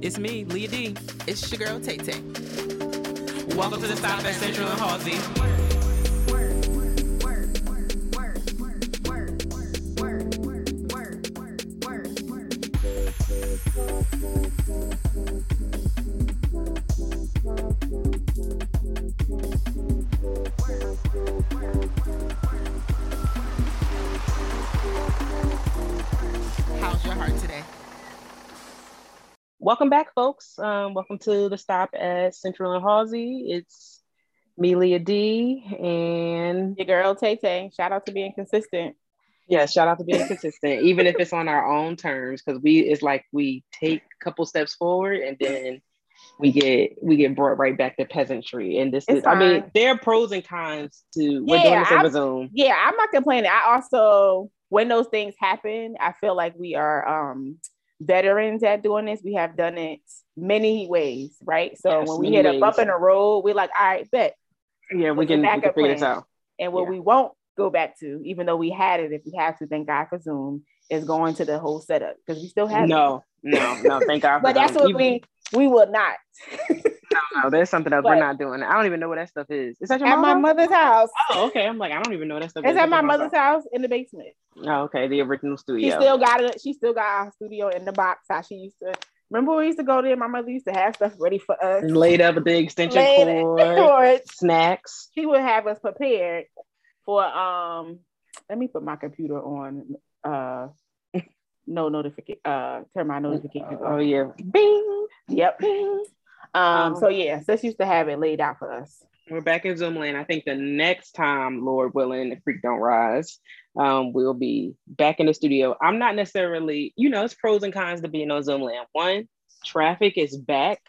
It's me, Liyah D. It's your girl, Tay Tay. Welcome to the Stop at Central and Halsey. Welcome back, folks. Um, welcome to the stop at Central and Halsey. It's Melia D, and Your girl Tay Tay. Shout out to being consistent. yeah, shout out to being consistent, even if it's on our own terms, because we it's like we take a couple steps forward and then we get we get brought right back to peasantry. And this It's is, I mean, fine. there are pros and cons to we're Yeah, doing this over I'm- Zoom. Yeah, I'm not complaining. I also, when those things happen, I feel like we are um veterans at doing this. We have done it many ways, right? So Yes, when we hit a bump in the road, we're like, all right, bet. Yeah, we can, we can figure this out. And what Yeah. we won't go back to, even though we had it, if we have to, thank God for Zoom, is going to the whole setup because we still have it. No, no, no. Thank God. for But that's what Even- we we will not. No, no, there's something else But- we're not doing. I don't even know what that stuff is. Is that your At my mom? mother's house. Oh, okay. I'm like, I don't even know what that stuff is. It's at my your mother's house in the basement. Oh, okay, the original studio. She still got it. She still got our studio in the box. How she used to. Remember when we used to go there? My mother used to have stuff ready for us. laid up with the extension Laid- cord, snacks. she would have us prepared for um. Let me put my computer on. Uh, no notification. Uh, turn my notifications Oh on. yeah, bing. Yep. Um. Um, So yeah, sis used to have it laid out for us. We're back in Zoom land. I think the next time, Lord willing, the freak don't rise, um, we'll be back in the studio. I'm not necessarily, you know, it's pros and cons to being on Zoom land. One, traffic is back.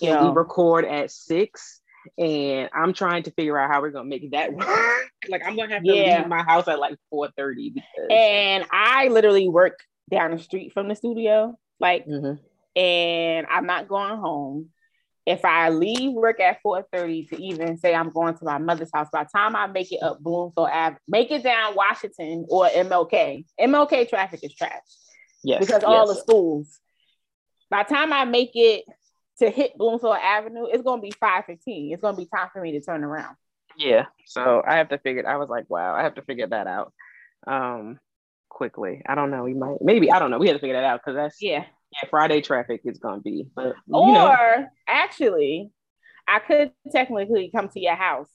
and Yeah. we record at six, and I'm trying to figure out how we're gonna make that work. like I'm gonna have to Yeah. leave my house at like 4:30 because. And I literally work down the street from the studio. Like Mhm. and I'm not going home. If I leave work at 4:30 to even say I'm going to my mother's house, by the time I make it up Bloomfield Ave, make it down Washington or MLK, MLK traffic is trash Yes, because all the schools. By the time I make it to hit Bloomfield Avenue, it's gonna be 5:15. It's gonna be time for me to turn around. Yeah. So I have to figure. I was like, wow, I have to figure that out. Um, quickly. I don't know. We might, maybe I don't know. We have to figure that out because that's Yeah. yeah. Friday traffic is gonna be, but you Or know, actually, I could technically come to your house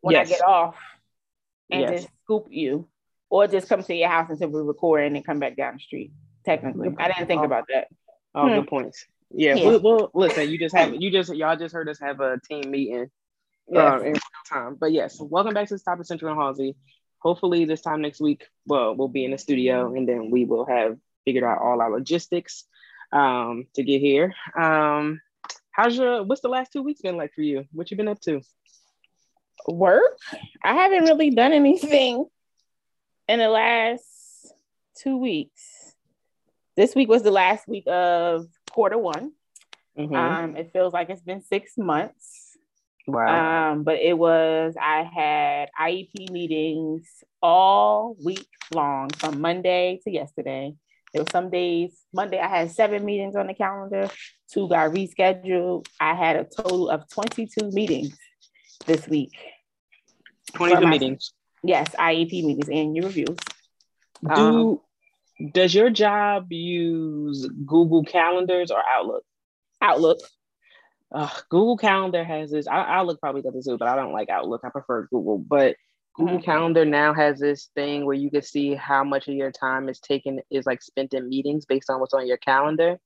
when Yes. I get off and Yes. just scoop you, or just come to your house until we record and then come back down the street. Technically, I didn't think Oh. about that. all hmm. good points. Yeah. Yeah. Well, well, listen. You just have you just y'all just heard us have a team meeting uh, in real time. But yes, welcome back to the Stop Central and Halsey. Hopefully, this time next week, well, we'll be in the studio and then we will have figured out all our logistics um, to get here. Um, how's your? What's the last two weeks been like for you? What you been up to? Work. I haven't really done anything in the last two weeks. This week was the last week of quarter one. Mhm. Um, it feels like it's been six months. Wow. Um, but it was I had IEP meetings all week long from Monday to yesterday. There were some days, Monday I had seven meetings on the calendar, two got rescheduled. I had a total of 22 meetings this week. Twenty-two my- meetings. Yes, IEP meetings and your reviews. Do does your job use Google Calendars or Outlook? Outlook. Ugh, Google Calendar has this. I, Outlook probably does it too, but I don't like Outlook. I prefer Google. But Google Mhm. Calendar now has this thing where you can see how much of your time is taken is like spent in meetings based on what's on your calendar.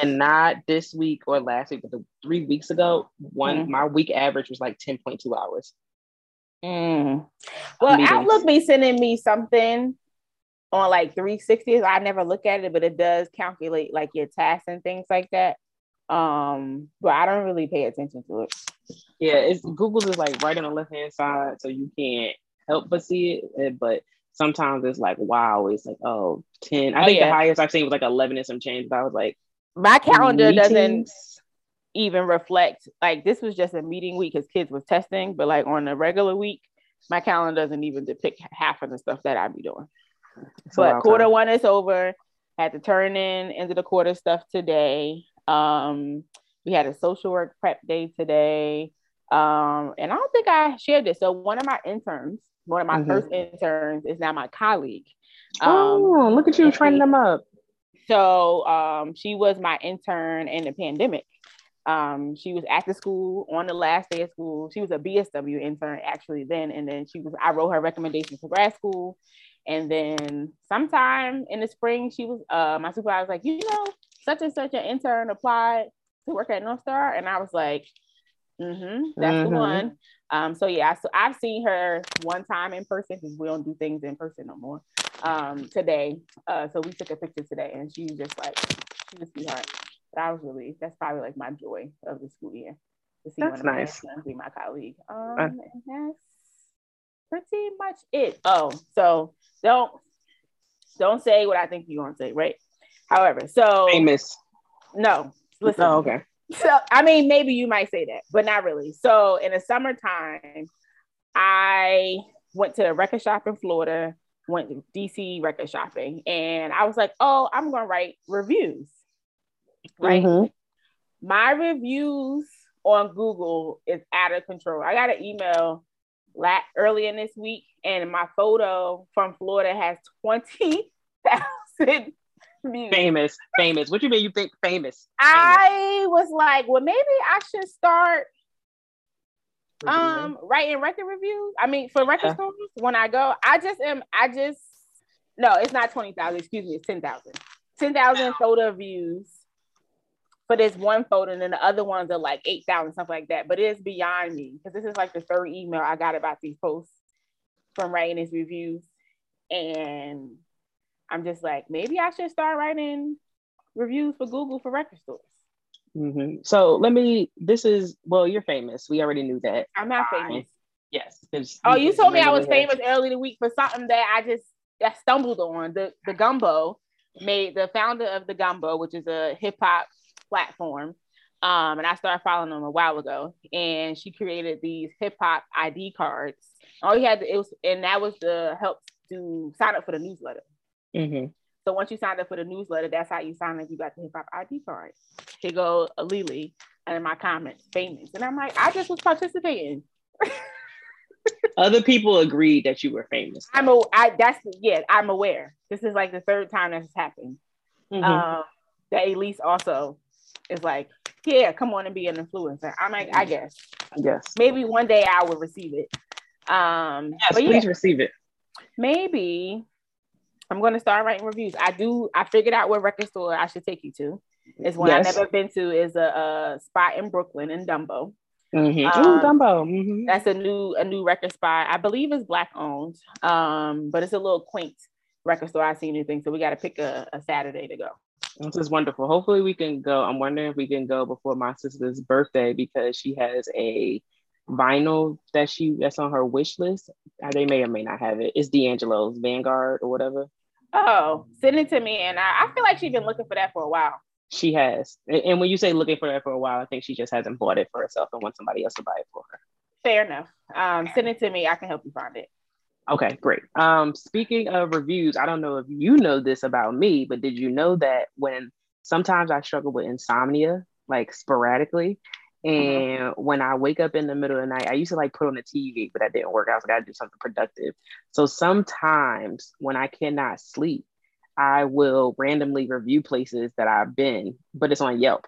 And not this week or last week, but the three weeks ago, one Mhm. my week average was like 10.2 hours. Mm. Well, Meetings. Outlook be sending me something on like 360. I never look at it, but it does calculate like your tasks and things like that. Um, but I don't really pay attention to it. Yeah, it's Google's is like right on the left hand side, so you can't help but see it. eh, But sometimes it's like, wow, it's like, oh, 10. I Oh, think yeah. the highest I've seen was like 11 and some change, but I was like, My calendar doesn't even reflect like this was just a meeting week because kids was testing, but like on a regular week, my calendar doesn't even depict half of the stuff that I be doing. A but quarter time. one is over. Had to turn in into the quarter stuff today. Um, we had a social work prep day today. Um, and I don't think I shared this. So one of my interns, one of my Mhm. first interns, is now my colleague. Um, oh, look at you training them up. so um, she was my intern in the pandemic. Um, she was at the school on the last day of school. She was a BSW intern actually then, and then she was. I wrote her recommendation for grad school, and then sometime in the spring, she was. Uh, my supervisor was like, you know, such and such an intern applied to work at North Star, and I was like, mm-hmm, that's Mhm. the one. Um, so yeah, so I've seen her one time in person because we don't do things in person no more. Um, today, uh, so we took a picture today, and she's just like, she's a sweetheart. But I was really, that's probably like my joy of the school year to see That's one of my nice. interns be my colleague. Um, Uh, that's pretty much it. Oh, so don't don't say what I think you're gonna say, right? However, so Famous. no, listen. Oh, okay. So I mean, maybe you might say that, but not really. So in the summertime, I went to a record shop in Florida, went to DC record shopping, and I was like, oh, I'm gonna write reviews. Right. Mhm. My reviews on Google is out of control. I got an email la- early in this week, and my photo from Florida has 20,000 views. Famous. Famous. What you mean you think famous? I was like, well, maybe I should start um writing record reviews. I mean, for record stores when I go, I just am. I just no, it's not twenty thousand. Excuse me, it's ten thousand. Ten thousand photo views for this one photo, and then the other ones are like eight thousand, stuff like that. But it is beyond me because this is like the third email I got about these posts from writing these reviews, and I'm just like, maybe I should start writing reviews for Google for record stores. Mhm. So let me. This is well. You're famous. We already knew that. I'm not famous. yes. Oh, you told me I was famous early in the week for something that I just stumbled on. The the Gumbo made the founder of the Gumbo, which is a hip hop platform. Um, and I started following them a while ago, and she created these hip hop ID cards. All you had to, it was, and that was the help to sign up for the newsletter. Mhm. So once you signed up for the newsletter, that's how you signed up. You got the hip hop ID card. Here go Lily, and in my comments, famous, and I'm like, I just was participating. Other people agreed that you were famous. I'm a, I that's yeah, I'm aware. This is like the third time this has happened. Mhm. Um, that Elise also is like, yeah, come on and be an influencer. I'm like, I guess yes. maybe one day I will receive it. Um, Yes. but yeah, Please receive it. maybe I'm going to start writing reviews. I do. I figured out what record store I should take you to. It's one Yes. I've never been to. Is a, a spot in Brooklyn in Dumbo. Mhm. Um, Ooh, Dumbo. Mhm. That's a new a new record spot. I believe it's black owned. Um, but it's a little quaint record store. I seen anything, so we got to pick a, a Saturday to go. This is wonderful. Hopefully, we can go. I'm wondering if we can go before my sister's birthday because she has a vinyl that she that's on her wish list. Uh, They may or may not have it. It's D'Angelo's Vanguard or whatever. Oh, send it to me, and I, I feel like she's been looking for that for a while. She has. And and when you say looking for that for a while, I think she just hasn't bought it for herself and wants somebody else to buy it for her. Fair enough. Um, send it to me. I can help you find it. Okay, great. Um, speaking of reviews, I don't know if you know this about me, but did you know that when sometimes I struggle with insomnia, like sporadically, and when I wake up in the middle of the night, I used to like put on the TV, but that didn't work. I was like, I gotta do something productive. So sometimes when I cannot sleep, I will randomly review places that I've been, but it's on Yelp.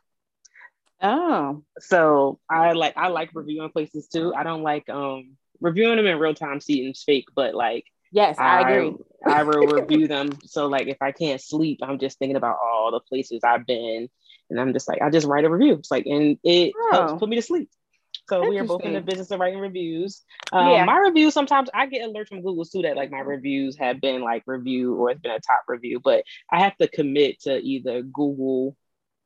Oh, So I like I like reviewing places too. I don't like um reviewing them in real time, seeing fake, but like yes, I agree. I will review them. So like if I can't sleep, I'm just thinking about all the places I've been, and I'm just like I just write a review. It's like and it Oh. helps put me to sleep. So we are both in the business of writing reviews. Um, Yeah. My reviews sometimes I get alerts from Google too that like my reviews have been like review or it's been a top review, but I have to commit to either Google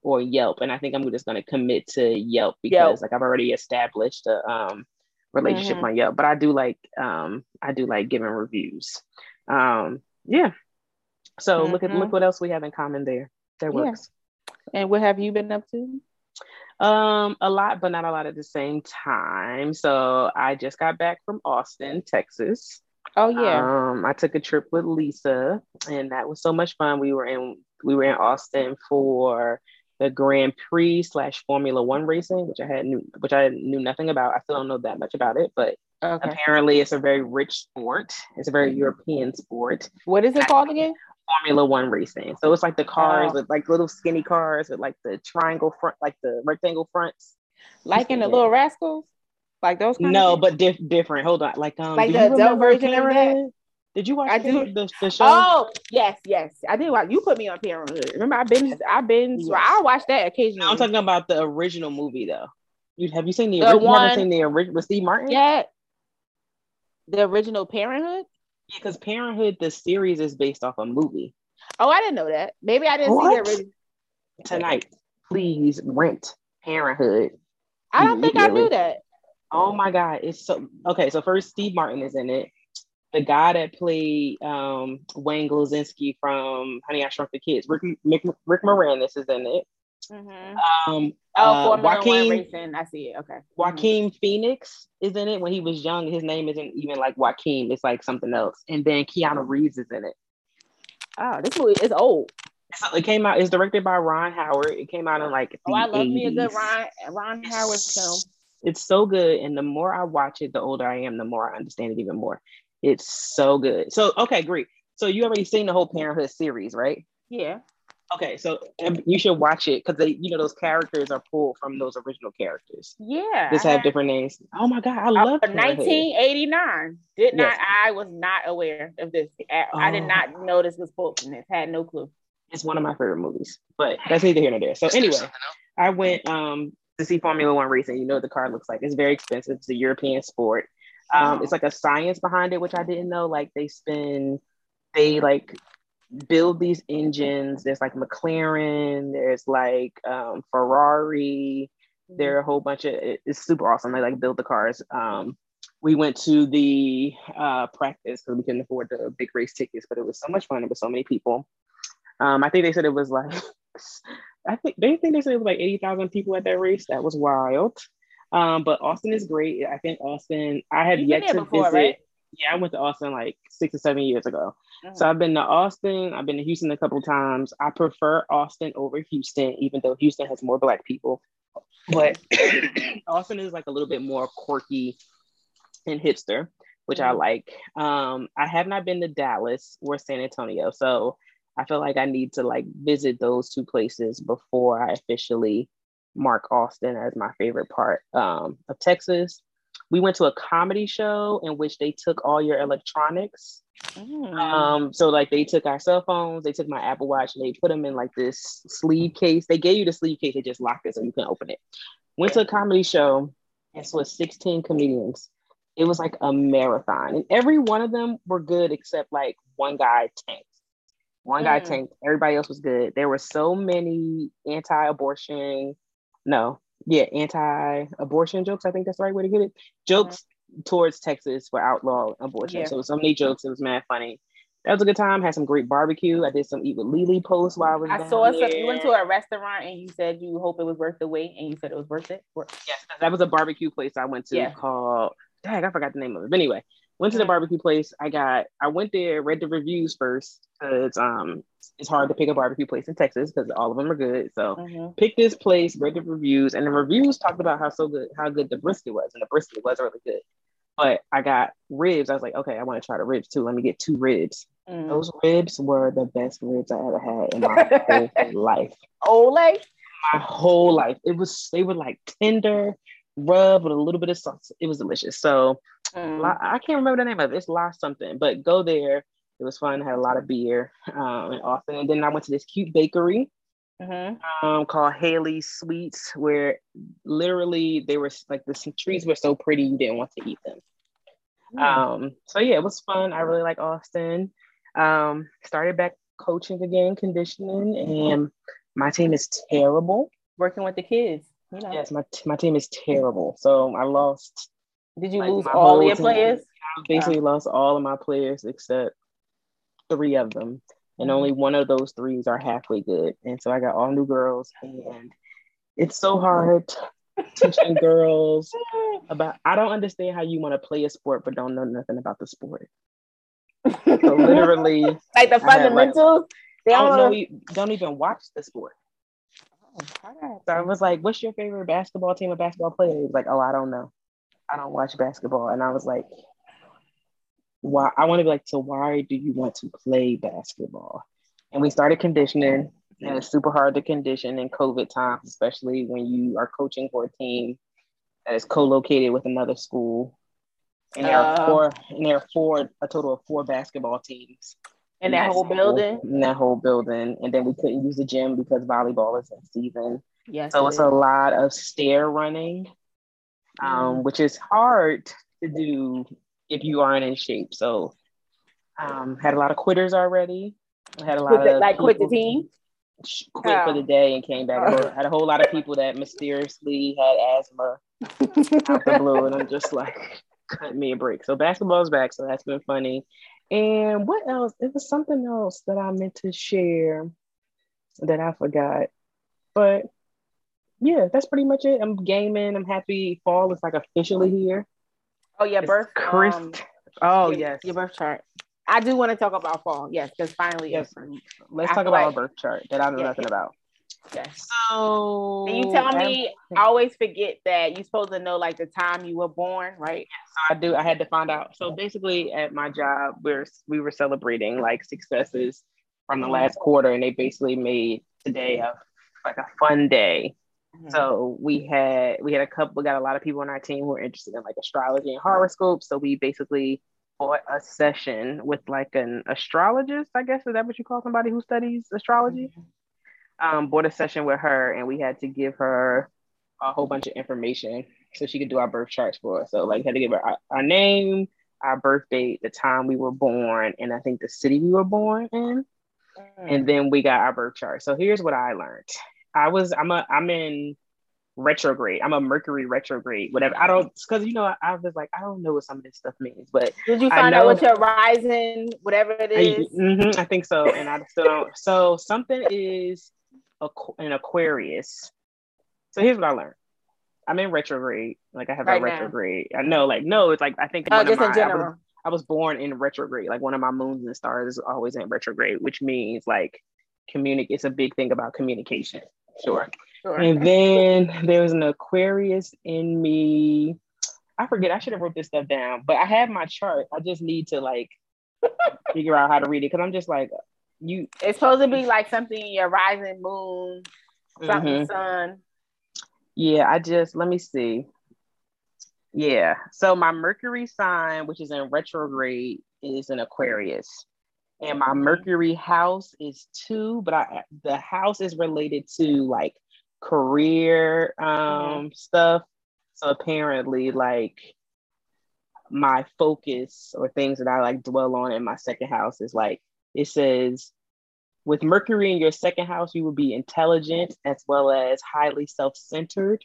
or Yelp, and I think I'm just going to commit to Yelp because Yelp. like I've already established a um, relationship Mhm. on Yelp. But I do like um, I do like giving reviews. Um, yeah. So look at look what else we have in common there. That works. And what have you been up to? Um, a lot, but not a lot at the same time. So I just got back from Austin, Texas. Oh yeah. Um, I took a trip with Lisa, and that was so much fun. We were in we were in Austin for the Grand Prix slash Formula One racing, which I had knew, which I knew nothing about. I still don't know that much about it, but Okay. apparently it's a very rich sport. It's a very European sport. What is it called again? Formula One racing. So it's like the cars with like little skinny cars with like the triangle front, like the rectangle fronts. Like in the Little Rascals? Like those? kind No, but diff- different. Hold on, like um, Like the you adult version of that? Did you watch I do. the, the show? Oh yes, yes. I did. Watch, you put me on Parenthood. Remember, I've been, I've been. So Yes. I watch that occasionally. I'm talking about the original movie though. You have you seen the, The original? One- haven't seen the original with Steve Martin? yeah. The original Parenthood. Because Parenthood, the series is based off a movie. Oh, I didn't know that. Maybe I didn't see What? the original. Tonight, please rent Parenthood. I don't think I knew that. Oh my god, it's so okay. So first, Steve Martin is in it. The guy that played um, Wayne Szalinski from Honey I Shrunk the Kids, Rick, Rick, Rick Moranis is in it. Mhm. Um, Oh, uh, Joaquin racing. I see it. Okay. Joaquin Phoenix is in it. When he was young, his name isn't even like Joaquin; it's like something else. And then Keanu Reeves is in it. Oh, this movie is old. So it came out. It's directed by Ron Howard. It came out in like Oh, I love me a good Ron Ron Howard film. It's so good, and the more I watch it, the older I am, the more I understand it even more. It's so good. So okay, great. So you already seen the whole Parenthood series, right? Yeah. Okay, so um, you should watch it because they, you know, those characters are pulled from those original characters. Yeah. Just have had- different names. Oh my god, I love Parenthood. 1989. Did not. Yes. I was not aware of this. I, I did Oh. not know this was pulled from this. Had no clue. It's one of my favorite movies, but that's neither here nor there. So anyway, I went um to see Formula One racing. You know what the car looks like. It's very expensive. It's a European sport. Um, it's like a science behind it, which I didn't know. Like they spend, they like build these engines. There's like McLaren. There's like um, Ferrari. There are a whole bunch of. it- It's super awesome. They like build the cars. Um, we went to the uh, practice because we couldn't afford the big race tickets, but it was so much fun. It was so many people. Um, I think they said it was like, I think they think they said it was like eighty thousand people at that race. That was wild. Um, but Austin is great. I think Austin. I have You've yet to before, visit. right? Yeah, I went to Austin like six or seven years ago. Mhm. So I've been to Austin. I've been to Houston a couple times. I prefer Austin over Houston, even though Houston has more black people. But Austin is like a little bit more quirky and hipster, which I Mhm. like. Um, I have not been to Dallas or San Antonio, so I feel like I need to like visit those two places before I officially mark Austin as my favorite part um, of Texas. We went to a comedy show in which they took all your electronics. Mm. Um, so like they took our cell phones, they took my Apple Watch, and they put them in like this sleeve case. They gave you the sleeve case, they just locked it so you couldn't open it. Went to a comedy show, and so it's 16 comedians. It was like a marathon, and every one of them were good except like one guy tanked. One guy Mm. tanked. Everybody else was good. There were so many anti-abortion, no, yeah, anti-abortion jokes. I think that's the right way to get it. Jokes towards Texas for outlaw abortion. Yeah. So so many jokes. It was mad funny. That was a good time. Had some great barbecue. I did some eat with Lily posts while I was. I saw there. You went to a restaurant and you said you hope it was worth the wait, and you said it was worth it. Yes, that was a barbecue place I went to Yeah. called. Dang, I forgot the name of it. But anyway, went to the Mhm. barbecue place. I got. I went there, read the reviews first because um it's hard to pick a barbecue place in Texas because all of them are good. So Mhm. picked this place, read the reviews, and the reviews talked about how so good, how good the brisket was, and the brisket was really good. But I got ribs. I was like, okay, I want to try the ribs too. Let me get two ribs. Mm. Those ribs were the best ribs I ever had in my whole life. Ole. My whole life. It was they were like tender, rub with a little bit of sauce. It was delicious. So Mm. I can't remember the name of it. It's La something, but go there. It was fun. Had a lot of beer um, in Austin, and then I went to this cute bakery Mhm. um, called Haley's Sweets, where literally they were like the trees were so pretty you didn't want to eat them. Mm. Um, so yeah, it was fun. I really like Austin. Um, started back coaching again, conditioning, and my team is terrible. Working with the kids. You know. Yes, my my team is terrible. So I lost. Did you Like, lose all your team. players? I basically lost all of my players except three of them, and mm-hmm. only one of those threes are halfway good. And so I got all new girls, and it's so hard teaching girls about. I don't understand how you want to play a sport but don't know nothing about the sport. So literally, like the like- fundamentals. They don't don't know, don't even watch the sport. So I oh, was like, "What's your favorite basketball team or basketball player?" He was like, "Oh, I don't know. I don't watch basketball." And I was like, "Why?" I want to be like, "So why do you want to play basketball?" And we started conditioning, and it's super hard to condition in COVID times, especially when you are coaching for a team that is co-located with another school. And there are Uh. four, and there are four, a total of four basketball teams In that whole building. in that whole building. And then we couldn't use the gym because volleyball is in season. Yes. So it it's is. a lot of stair running, um, Mm. which is hard to do if you aren't in shape. So um, had a lot of quitters already. I had a lot the- of like quit the team. Quit for the day and came back. Oh. Had a whole lot of people that mysteriously had asthma out the blue, and I'm just like, cut me a break. So basketball's back, so that's been funny. And what else? It was something else that I meant to share that I forgot. But yeah, that's pretty much it. I'm gaming. I'm happy. Fall is like officially here. Oh yeah, birth. crisp. um, Oh your- yes. your birth chart. I do want to talk about fall. Yes, because finally, Yes. yes. Let's I talk about like- our birth chart that I know Yeah, nothing about. yes. So Can you tell me? I always forget that you're supposed to know like the time you were born, right? Yes. I do. I had to find out. So basically, at my job, we're we were celebrating like successes from the last quarter, and they basically made today a like a fun day. Mm-hmm. So we had we had a couple. We got a lot of people on our team who were interested in like astrology and horoscopes. So we basically bought a session with like an astrologist. I guess is that what you call somebody who studies astrology? Um, bought a session with her, and we had to give her a whole bunch of information so she could do our birth charts for us. So like had to give her our, our name, our birth date, the time we were born, and I think the city we were born in. And then we got our birth chart. So here's what I learned. I was I'm a I'm in retrograde. I'm a Mercury retrograde, whatever. I don't because you know I, I was like, I don't know what some of this stuff means, but Did you find out what your rising, whatever it is? I, mhm, I think so. And I still don't. So something is Aqu- an Aquarius. So here's what I learned. I'm in retrograde. Like I have Right a now. retrograde. I know, like no, it's like I think Oh, just in my- I was- general. I was born in retrograde. Like one of my moons and stars is always in retrograde, which means like communicate. It's a big thing about communication. Sure. Sure. And then there was an Aquarius in me. I forget. I should have wrote this stuff down, but I have my chart. I just need to like figure out how to read it because I'm just like you. It's supposed to be like something in your rising moon, something Mhm. sun. Yeah, I just let me see. Yeah, so my Mercury sign, which is in retrograde, is an Aquarius, and my Mercury house is two, but I the house is related to like career um stuff. So apparently, like my focus or things that I like dwell on in my second house is like it says with Mercury in your second house, you will be intelligent as well as highly self-centered.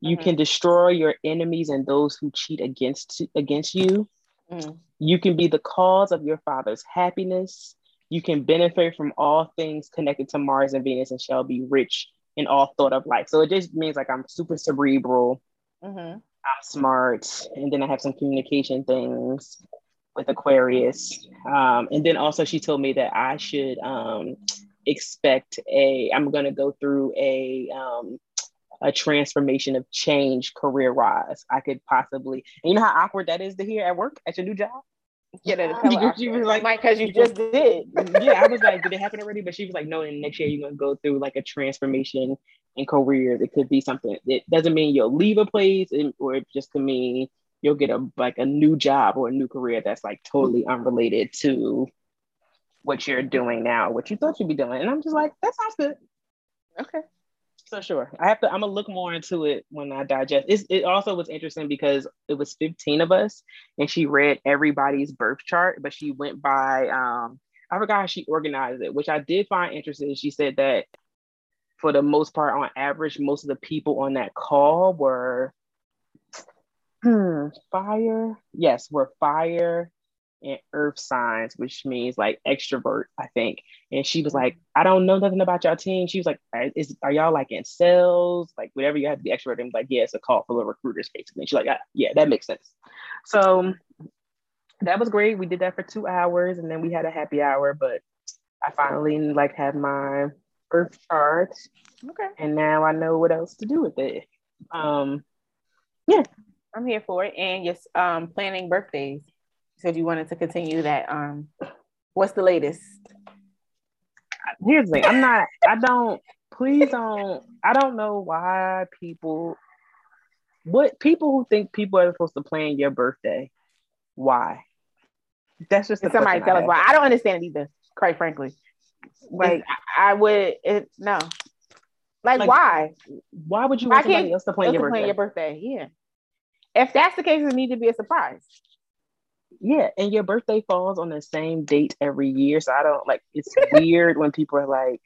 You Mhm. can destroy your enemies and those who cheat against against you. Mhm. You can be the cause of your father's happiness. You can benefit from all things connected to Mars and Venus and shall be rich in all thought of life. So it just means like I'm super cerebral, Mhm. I'm smart, and then I have some communication things with Aquarius. Um, and then also she told me that I should um, expect a. I'm going to go through a um, a transformation of change career wise. I could possibly. And you know how awkward that is to hear at work at your new job. Yeah. She was like, because you just did. yeah, I was like, did it happen already? But she was like, no, and next year you're gonna go through like a transformation in careers. It could be something. It doesn't mean you'll leave a place, and, or it just could mean you'll get a like a new job or a new career that's like totally unrelated to what you're doing now, what you thought you'd be doing. And I'm just like, that sounds good. Okay. So sure, I have to. I'm gonna look more into it when I digest. It's, it also was interesting because it was 15 of us, and she read everybody's birth chart, but she went by. Um, I forgot how she organized it, which I did find interesting. She said that for the most part, on average, most of the people on that call were hmm, fire. Yes, were fire and earth signs, which means like extrovert, I think. And she was like, I don't know nothing about y'all team. She was like, are, is, are y'all like in sales? Like whatever you have to be extrovert. And like, yeah, it's a call for the recruiters, basically. And she's like, "Ah, yeah, that makes sense. So that was great. We did that for two hours and then we had a happy hour, but I finally like had my birth chart, Okay. and now I know what else to do with it. Um, yeah. I'm here for it. And yes, um, planning birthdays. You said you wanted to continue that. Um, what's the latest? here's the thing. I'm not. I don't. Please don't. I don't know why people. What people who think people are supposed to plan your birthday? Why? That's just somebody tell us why? I don't understand it either, quite frankly. Like I, I would it no. Like, Like, why? Why would you want somebody else to plan your to birthday? plan your birthday. Yeah. If that's the case, it need to be a surprise. Yeah, and your birthday falls on the same date every year. So I don't like it's weird when people are like,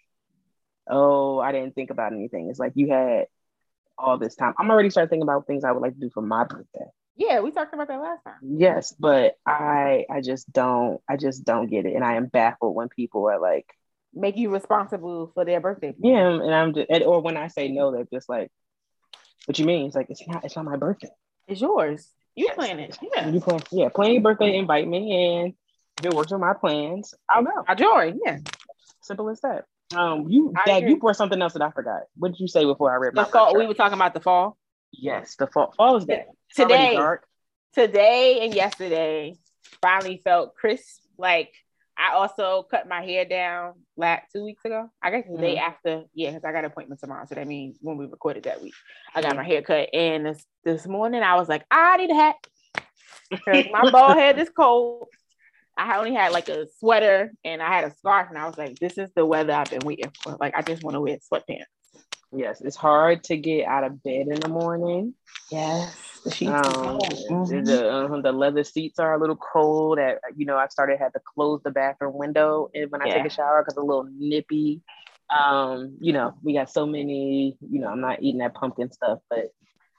Oh, I didn't think about anything. It's like you had all this time. I'm already starting thinking about things I would like to do for my birthday. Yeah, we talked about that last time. Yes, but I I just don't I just don't get it. And I am baffled when people are like, Make you responsible for their birthday. Yeah, and I'm just and, or when I say no, they're just like, What you mean? It's like it's not it's not my birthday. It's yours. You plan it. Yeah. You plan yeah, plan your birthday, invite me and if it works with my plans, I'll go. I join. Yeah. Simple as that. Um, you I Dad, agree. you brought something else that I forgot. What did you say before I read my The fall. birth We were talking about the fall. Yes, the fall. Fall is bad. Today, dark. today and yesterday finally felt crisp. Like I also cut my hair down like two weeks ago. I guess the day mm-hmm. after, yeah, because I got an appointment tomorrow. So that means when we recorded that week, I got mm-hmm. my hair cut. And this, this morning I was like, I need a hat. 'Cause my bald head is cold. I only had like a sweater and I had a scarf, and I was like, this is the weather I've been waiting for. Like, I just want to wear sweatpants. Yes, it's hard to get out of bed in the morning. Yes. The sheets Um, cold. the, uh, the leather seats are a little cold. At you know, I started had to close the bathroom window and when I take a shower because a little nippy. Um, you know, we got so many. You know, I'm not eating that pumpkin stuff, but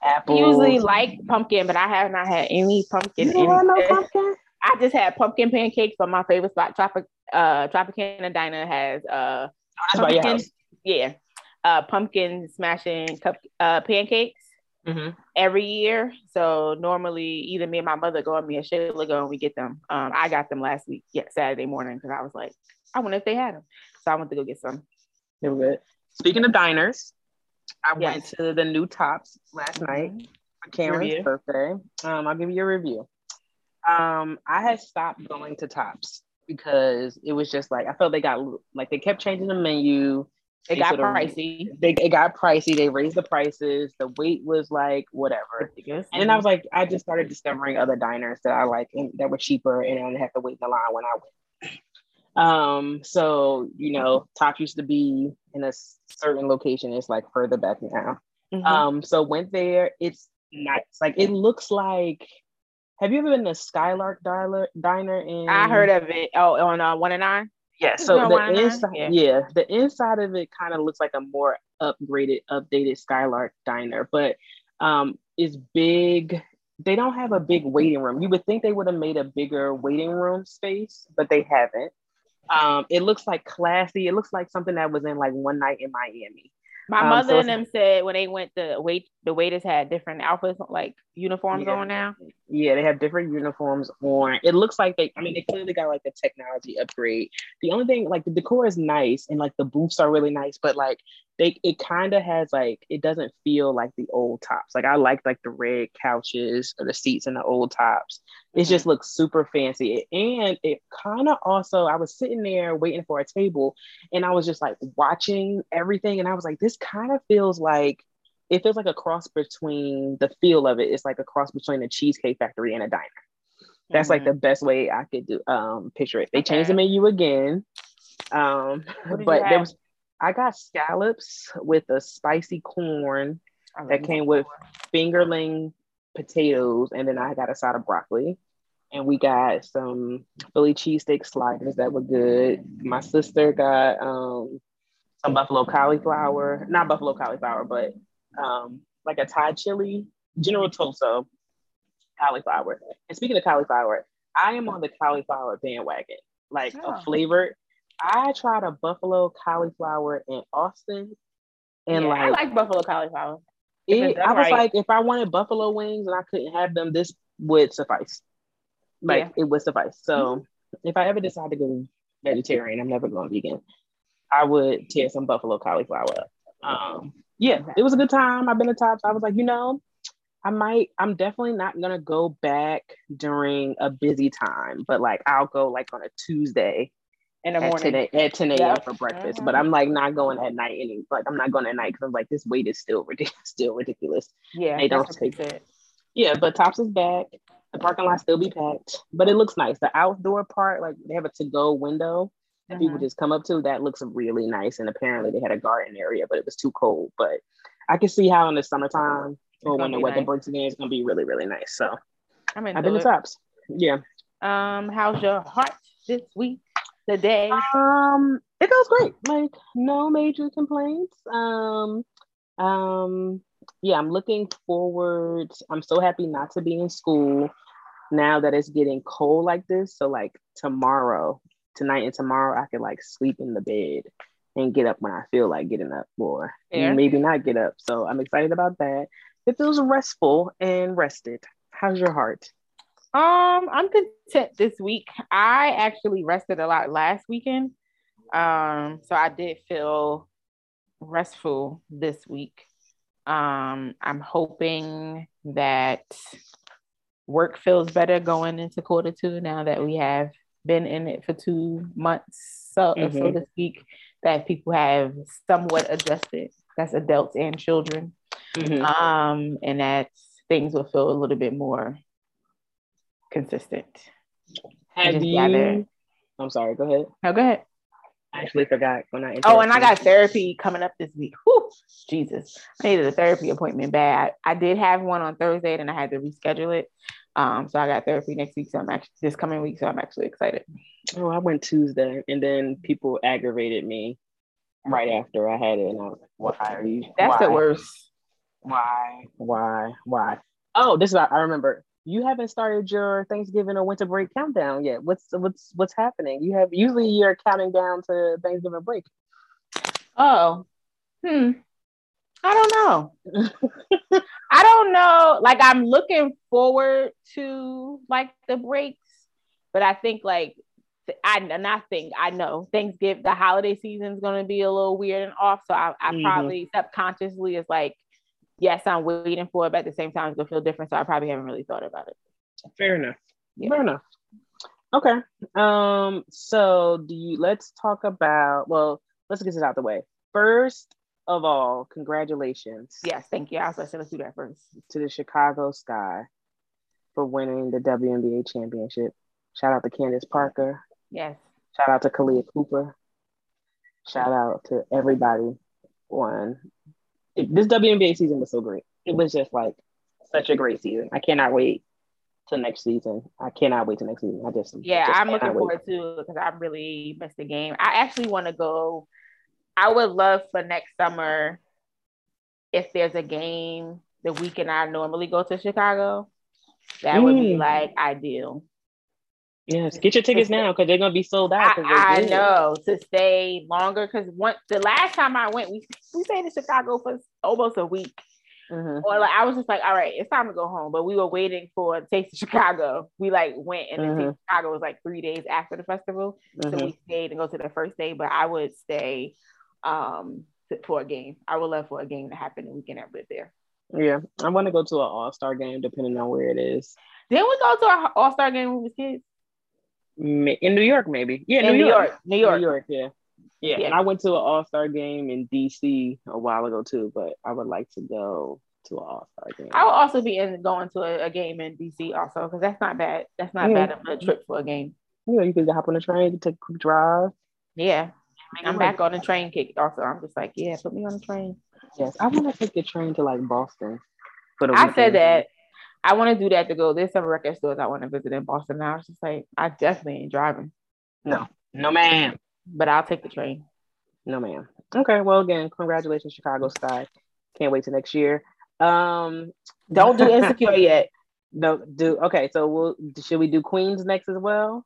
I apples. usually like pumpkin, but I have not had any pumpkin. You don't want no pumpkin? I just had pumpkin pancakes from my favorite spot. Tropic uh Tropicana Diner has uh That's pumpkin- yeah. Uh pumpkin smashing cup uh pancakes hmm every year. So normally either me and my mother go or me and Shayla go and we get them. Um I got them last week, yeah, Saturday morning because I was like, I wonder if they had them. So I went to go get some. They were good. Speaking of diners, I went to the new Tops last night for Review. birthday. Um, I'll give you a review. Um, I had stopped going to Tops because it was just like I felt they got like they kept changing the menu. It They got pricey. They it got pricey. They raised the prices. The wait was like whatever. And then I was like, I just started discovering other diners that I like and that were cheaper, and I didn't have to wait in the line when I went. Um, so you know, Top used to be in a certain location. It's like further back now. Mhm. Um, so went there. It's nice. Like it looks like. Have you ever been to Skylark Diner? Diner in? I heard of it. Oh, on uh, one and nine. Yeah. So on the 109? inside, Yeah. yeah. the inside of it kind of looks like a more upgraded, updated Skylark Diner, but um, it's big. They don't have a big waiting room. You would think they would have made a bigger waiting room space, but they haven't. Um, it looks like classy. It looks like something that was in like one night in Miami. My Um, mother so and them said when they went to wait the waiters had different outfits like uniforms Yeah. on now. Yeah, they have different uniforms on. It looks like they, I mean, they clearly got like a technology upgrade. The only thing, like the decor is nice and like the booths are really nice, but like they, it kind of has like, it doesn't feel like the old tops. Like I like like the red couches or the seats in the old tops. It mm-hmm. just looks super fancy. And it kind of also, I was sitting there waiting for a table and I was just like watching everything. And I was like, this kind of feels like, it feels like a cross between the feel of it. It's like a cross between a cheesecake factory and a diner. That's like Mhm. the best way I could do um picture it. They Okay. changed the menu again. Um What did you but there was I got scallops with a spicy corn that came with fingerling potatoes, and then I got a side of broccoli. And we got some Philly cheesesteak sliders that were good. My sister got um some buffalo cauliflower, not buffalo cauliflower, but um like a Thai chili, General Tso cauliflower. And speaking of cauliflower, I am on the cauliflower bandwagon, like Oh. a flavored. I tried a buffalo cauliflower in Austin, and Yeah, I like like buffalo cauliflower. It, I was right. like, if I wanted buffalo wings and I couldn't have them, this would suffice. Like Yeah. Mm-hmm. it would suffice. So if I ever decide to go vegetarian, I'm never going vegan. I would tear some buffalo cauliflower up. Um, yeah, it was a good time. I've been to Tops. I was like, you know, I might, I'm definitely not gonna go back during a busy time, but like I'll go like on a Tuesday in the at morning. 10, a- at 10 a.m. Yep. for breakfast. Mhm. But I'm like not going at night any like I'm not going at night because I'm like this weight is still ridiculous, still ridiculous. Yeah, They don't that's what they take- said. Yeah, but Tops is back. The parking lot still be packed, but it looks nice. The outdoor part, like they have a to-go window that people just come up to. That looks really nice. And apparently they had a garden area, but it was too cold. But I can see how in the summertime or when the weather nice. breaks again, it's gonna be really, really nice. So I'm I've been to. Tops. Yeah. Um, how's your heart this week? Today? Um, it goes great. Like no major complaints. Um, um, yeah, I'm looking forward. I'm so happy not to be in school now that it's getting cold like this. So like tomorrow, tonight and tomorrow, I could like sleep in the bed and get up when I feel like getting up, or Fair. maybe not get up. So I'm excited about that. It feels restful and rested. How's your heart? Um, I'm content this week. I actually rested a lot last weekend. Um, so I did feel restful this week. Um, I'm hoping that work feels better going into quarter two now that we have been in it for two months, so so Mhm. to speak, that people have somewhat adjusted. That's adults and children. Um, and that things will feel a little bit more consistent. Have you? gather- I'm sorry. Go ahead. No, go ahead. I actually forgot when I. Oh, and I got therapy coming up this week. Whew, Jesus, I needed a therapy appointment bad. I did have one on Thursday, and I had to reschedule it. Um, so I got therapy next week. So I'm actually this coming week. So I'm actually excited. Oh, I went Tuesday, and then people aggravated me right after I had it, and I was like, "Why are you? That's why? the worst. Why? Why? Why? Oh, this is I remember. You haven't started your Thanksgiving or winter break countdown yet. What's what's what's happening? You have usually you're counting down to Thanksgiving break. Oh, hmm. I don't know. I don't know. Like I'm looking forward to like the breaks, but I think like I not think I know Thanksgiving the holiday season is gonna be a little weird and off. So I, I Mhm. probably subconsciously is like, yes, I'm waiting for it, but at the same time it's gonna feel different. So I probably haven't really thought about it. Fair enough. Yeah. Fair enough. Okay. Um. So, do you? Let's talk about. Well, let's get this out the way. First of all, congratulations. Yes, thank you. I was like, let's do that first. to the Chicago Sky for winning the WNBA championship. Shout out to Candace Parker. Yes. Shout out to Kahleah Copper. Shout out to everybody on it- this WNBA season was so great. It was just like such a great season. I cannot wait till next season. I cannot wait till next season. I just Yeah, just I'm looking wait. forward to because I really missed the game. I actually want to go. I would love for next summer if there's a game the weekend I normally go to Chicago. That would be Mm. like ideal. Yes, get your tickets now because they're gonna be sold out. I, I know to stay longer because once the last time I went, we we stayed in Chicago for almost a week. Mhm. Or like I was just like, all right, it's time to go home. But we were waiting for Taste of Chicago. We like went and of Chicago was like three days after the festival. So Mhm. we stayed and go to the first day, but I would stay um to- for a game. I would love for a game to happen the weekend I live there. Yeah, I want to go to an All Star game depending on where it is. Didn't we go to our All Star game when we was kids? In New York, maybe. Yeah, In New, York. New York. New York, yeah. yeah. Yeah. And I went to an All Star game in DC a while ago too, but I would like to go to an All Star game. I would also be in going to a, a game in DC also because that's not bad. That's not Yeah. bad of a trip for a game. You know, you could hop on the train, to take a quick drive. Yeah. I'm back on the train kick also. I'm just like, yeah, put me on the train. Yes, I want to take the train to like Boston. For the I weekend. said that I want to do that to go. There's some record stores I want to visit in Boston. Now I was just like, I definitely ain't driving, No, no, ma'am. but I'll take the train. No, ma'am. Okay, well, again, congratulations, Chicago Sky. Can't wait to next year. Um, Don't do insecure yet. no, do okay. So, we'll should we do Queens next as well?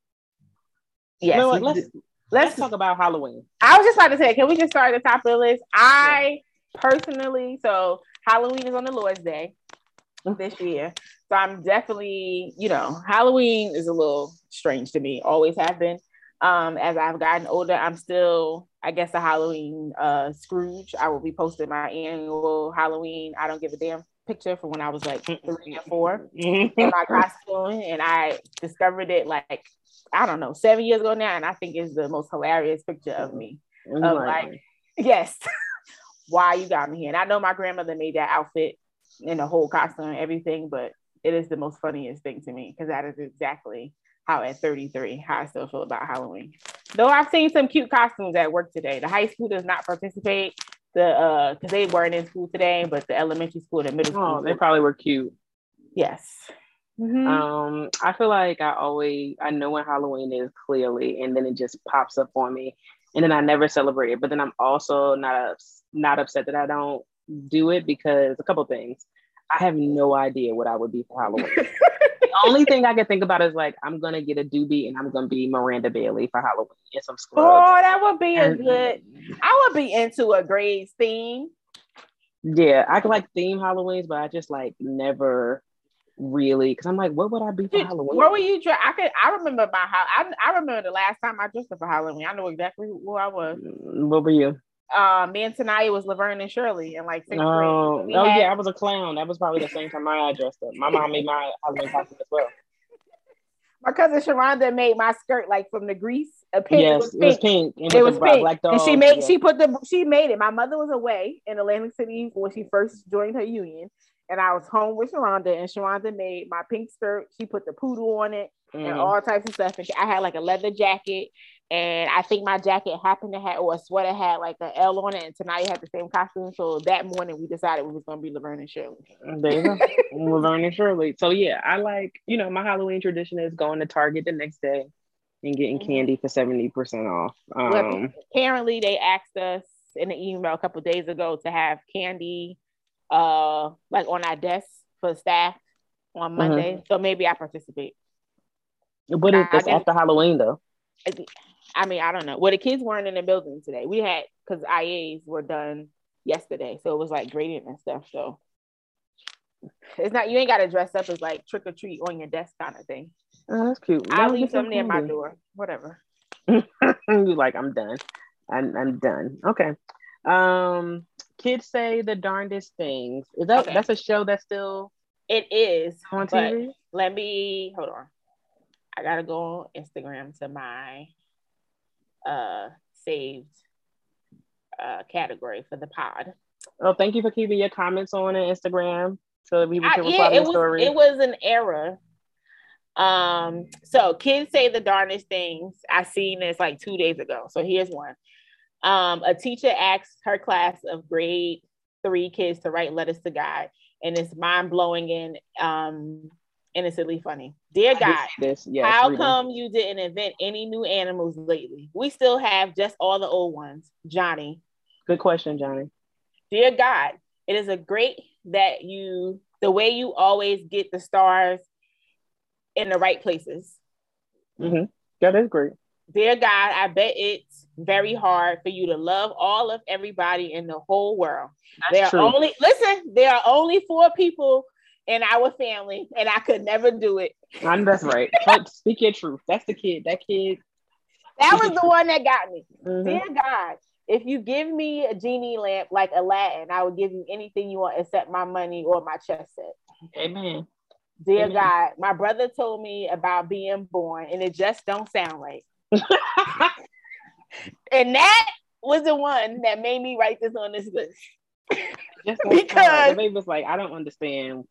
Yes. You know Let's do- let's let's talk about Halloween. I was just about to say, can we just start at the top of the list? I personally, so Halloween is on the Lord's Day this year. So I'm definitely, you know, Halloween is a little strange to me, always have been. Um, as I've gotten older, I'm still, I guess, a Halloween uh, Scrooge. I will be posting my annual Halloween. I don't give a damn picture for when I was like three or four in my costume, and I discovered it like I don't know seven years ago now, and I think it's the most hilarious picture of me. Of like, yes, why you got me here? And I know my grandmother made that outfit in the whole costume and everything, but it is the most funniest thing to me because that is exactly how at 33 how I still feel about Halloween. Though I've seen some cute costumes at work today. The high school does not participate. The uh because they weren't in school today, but the elementary school and the middle school. Oh, they probably were cute. Yes. Mm-hmm. Um, I feel like I always I know when Halloween is clearly, and then it just pops up on me, and then I never celebrate it. But then I'm also not not upset that I don't do it because a couple things. I have no idea what I would be for Halloween. The only thing I can think about is like I'm gonna get a doobie and I'm gonna be Miranda Bailey for Halloween and some scrubs. Oh, that would be a good. I would be into a Grey's theme. Yeah, I could like theme Halloweens, but I just like never really because I'm like, what would I be for Dude, Halloween? Where were you? Dre- I could. I remember my how. I, I remember the last time I dressed up for Halloween. I know exactly who I was. Mm, what were you? Uh, me and Tanaya was Laverne and Shirley and like sixth oh, grade. Oh had... yeah, I was a clown. That was probably the same time I dressed up. My mom made my Halloween costume as well. My cousin Sharonda made my skirt like from the grease. A pink. Yes, it was pink. It was pink. It was pink. Black dog. And she made yeah. she put the she made it. My mother was away in Atlantic City when she first joined her union, and I was home with Sharonda, and Sharonda made my pink skirt. She put the poodle on it mm. and all types of stuff. And I had like a leather jacket and I think my jacket happened to have or a sweater had like an L on it, and tonight it had the same costume. So that morning we decided we was gonna be Laverne and Shirley. There you go, Laverne and Shirley. So yeah, I like you know my Halloween tradition is going to Target the next day and getting mm-hmm. candy for seventy percent off. Um, well, apparently they asked us in an email a couple days ago to have candy, uh, like on our desk for staff on mm-hmm. Monday. Mm-hmm. So maybe I participate. But it's after Halloween though. I mean, I don't know. Well, the kids weren't in the building today. We had because IAs were done yesterday, so it was like grading and stuff. So it's not you ain't got to dress up as like trick or treat on your desk kind of thing. Oh, that's cute. I'll leave some near my door. Whatever. you like I'm done. I'm I'm done. Okay. Um, kids say the darndest things. Is that okay. that's a show that's still? It is on TV. Let me hold on. I gotta go on Instagram to my uh, saved uh, category for the pod. Oh, thank you for keeping your comments on Instagram so that we can I, yeah, it was, story. It was an error. Um, so kids say the darnest things. I seen this like two days ago. So here's one. Um, a teacher asked her class of grade three kids to write letters to God, and it's mind blowing and um innocently funny. Dear God, yes, how come you didn't invent any new animals lately? We still have just all the old ones. Johnny. Good question, Johnny. Dear God, it is a great that you, the way you always get the stars in the right places. Mm-hmm. That is great. Dear God, I bet it's very hard for you to love all of everybody in the whole world. That's there are true. only listen, there are only four people in our family, and I could never do it. And that's right. Speak your truth. That's the kid. That kid. That was the one that got me. Mm-hmm. Dear God, if you give me a genie lamp like Aladdin, I will give you anything you want except my money or my chest set. Amen. Dear Amen. God, my brother told me about being born, and it just don't sound right. and that was the one that made me write this on this list. because the baby was like, I don't understand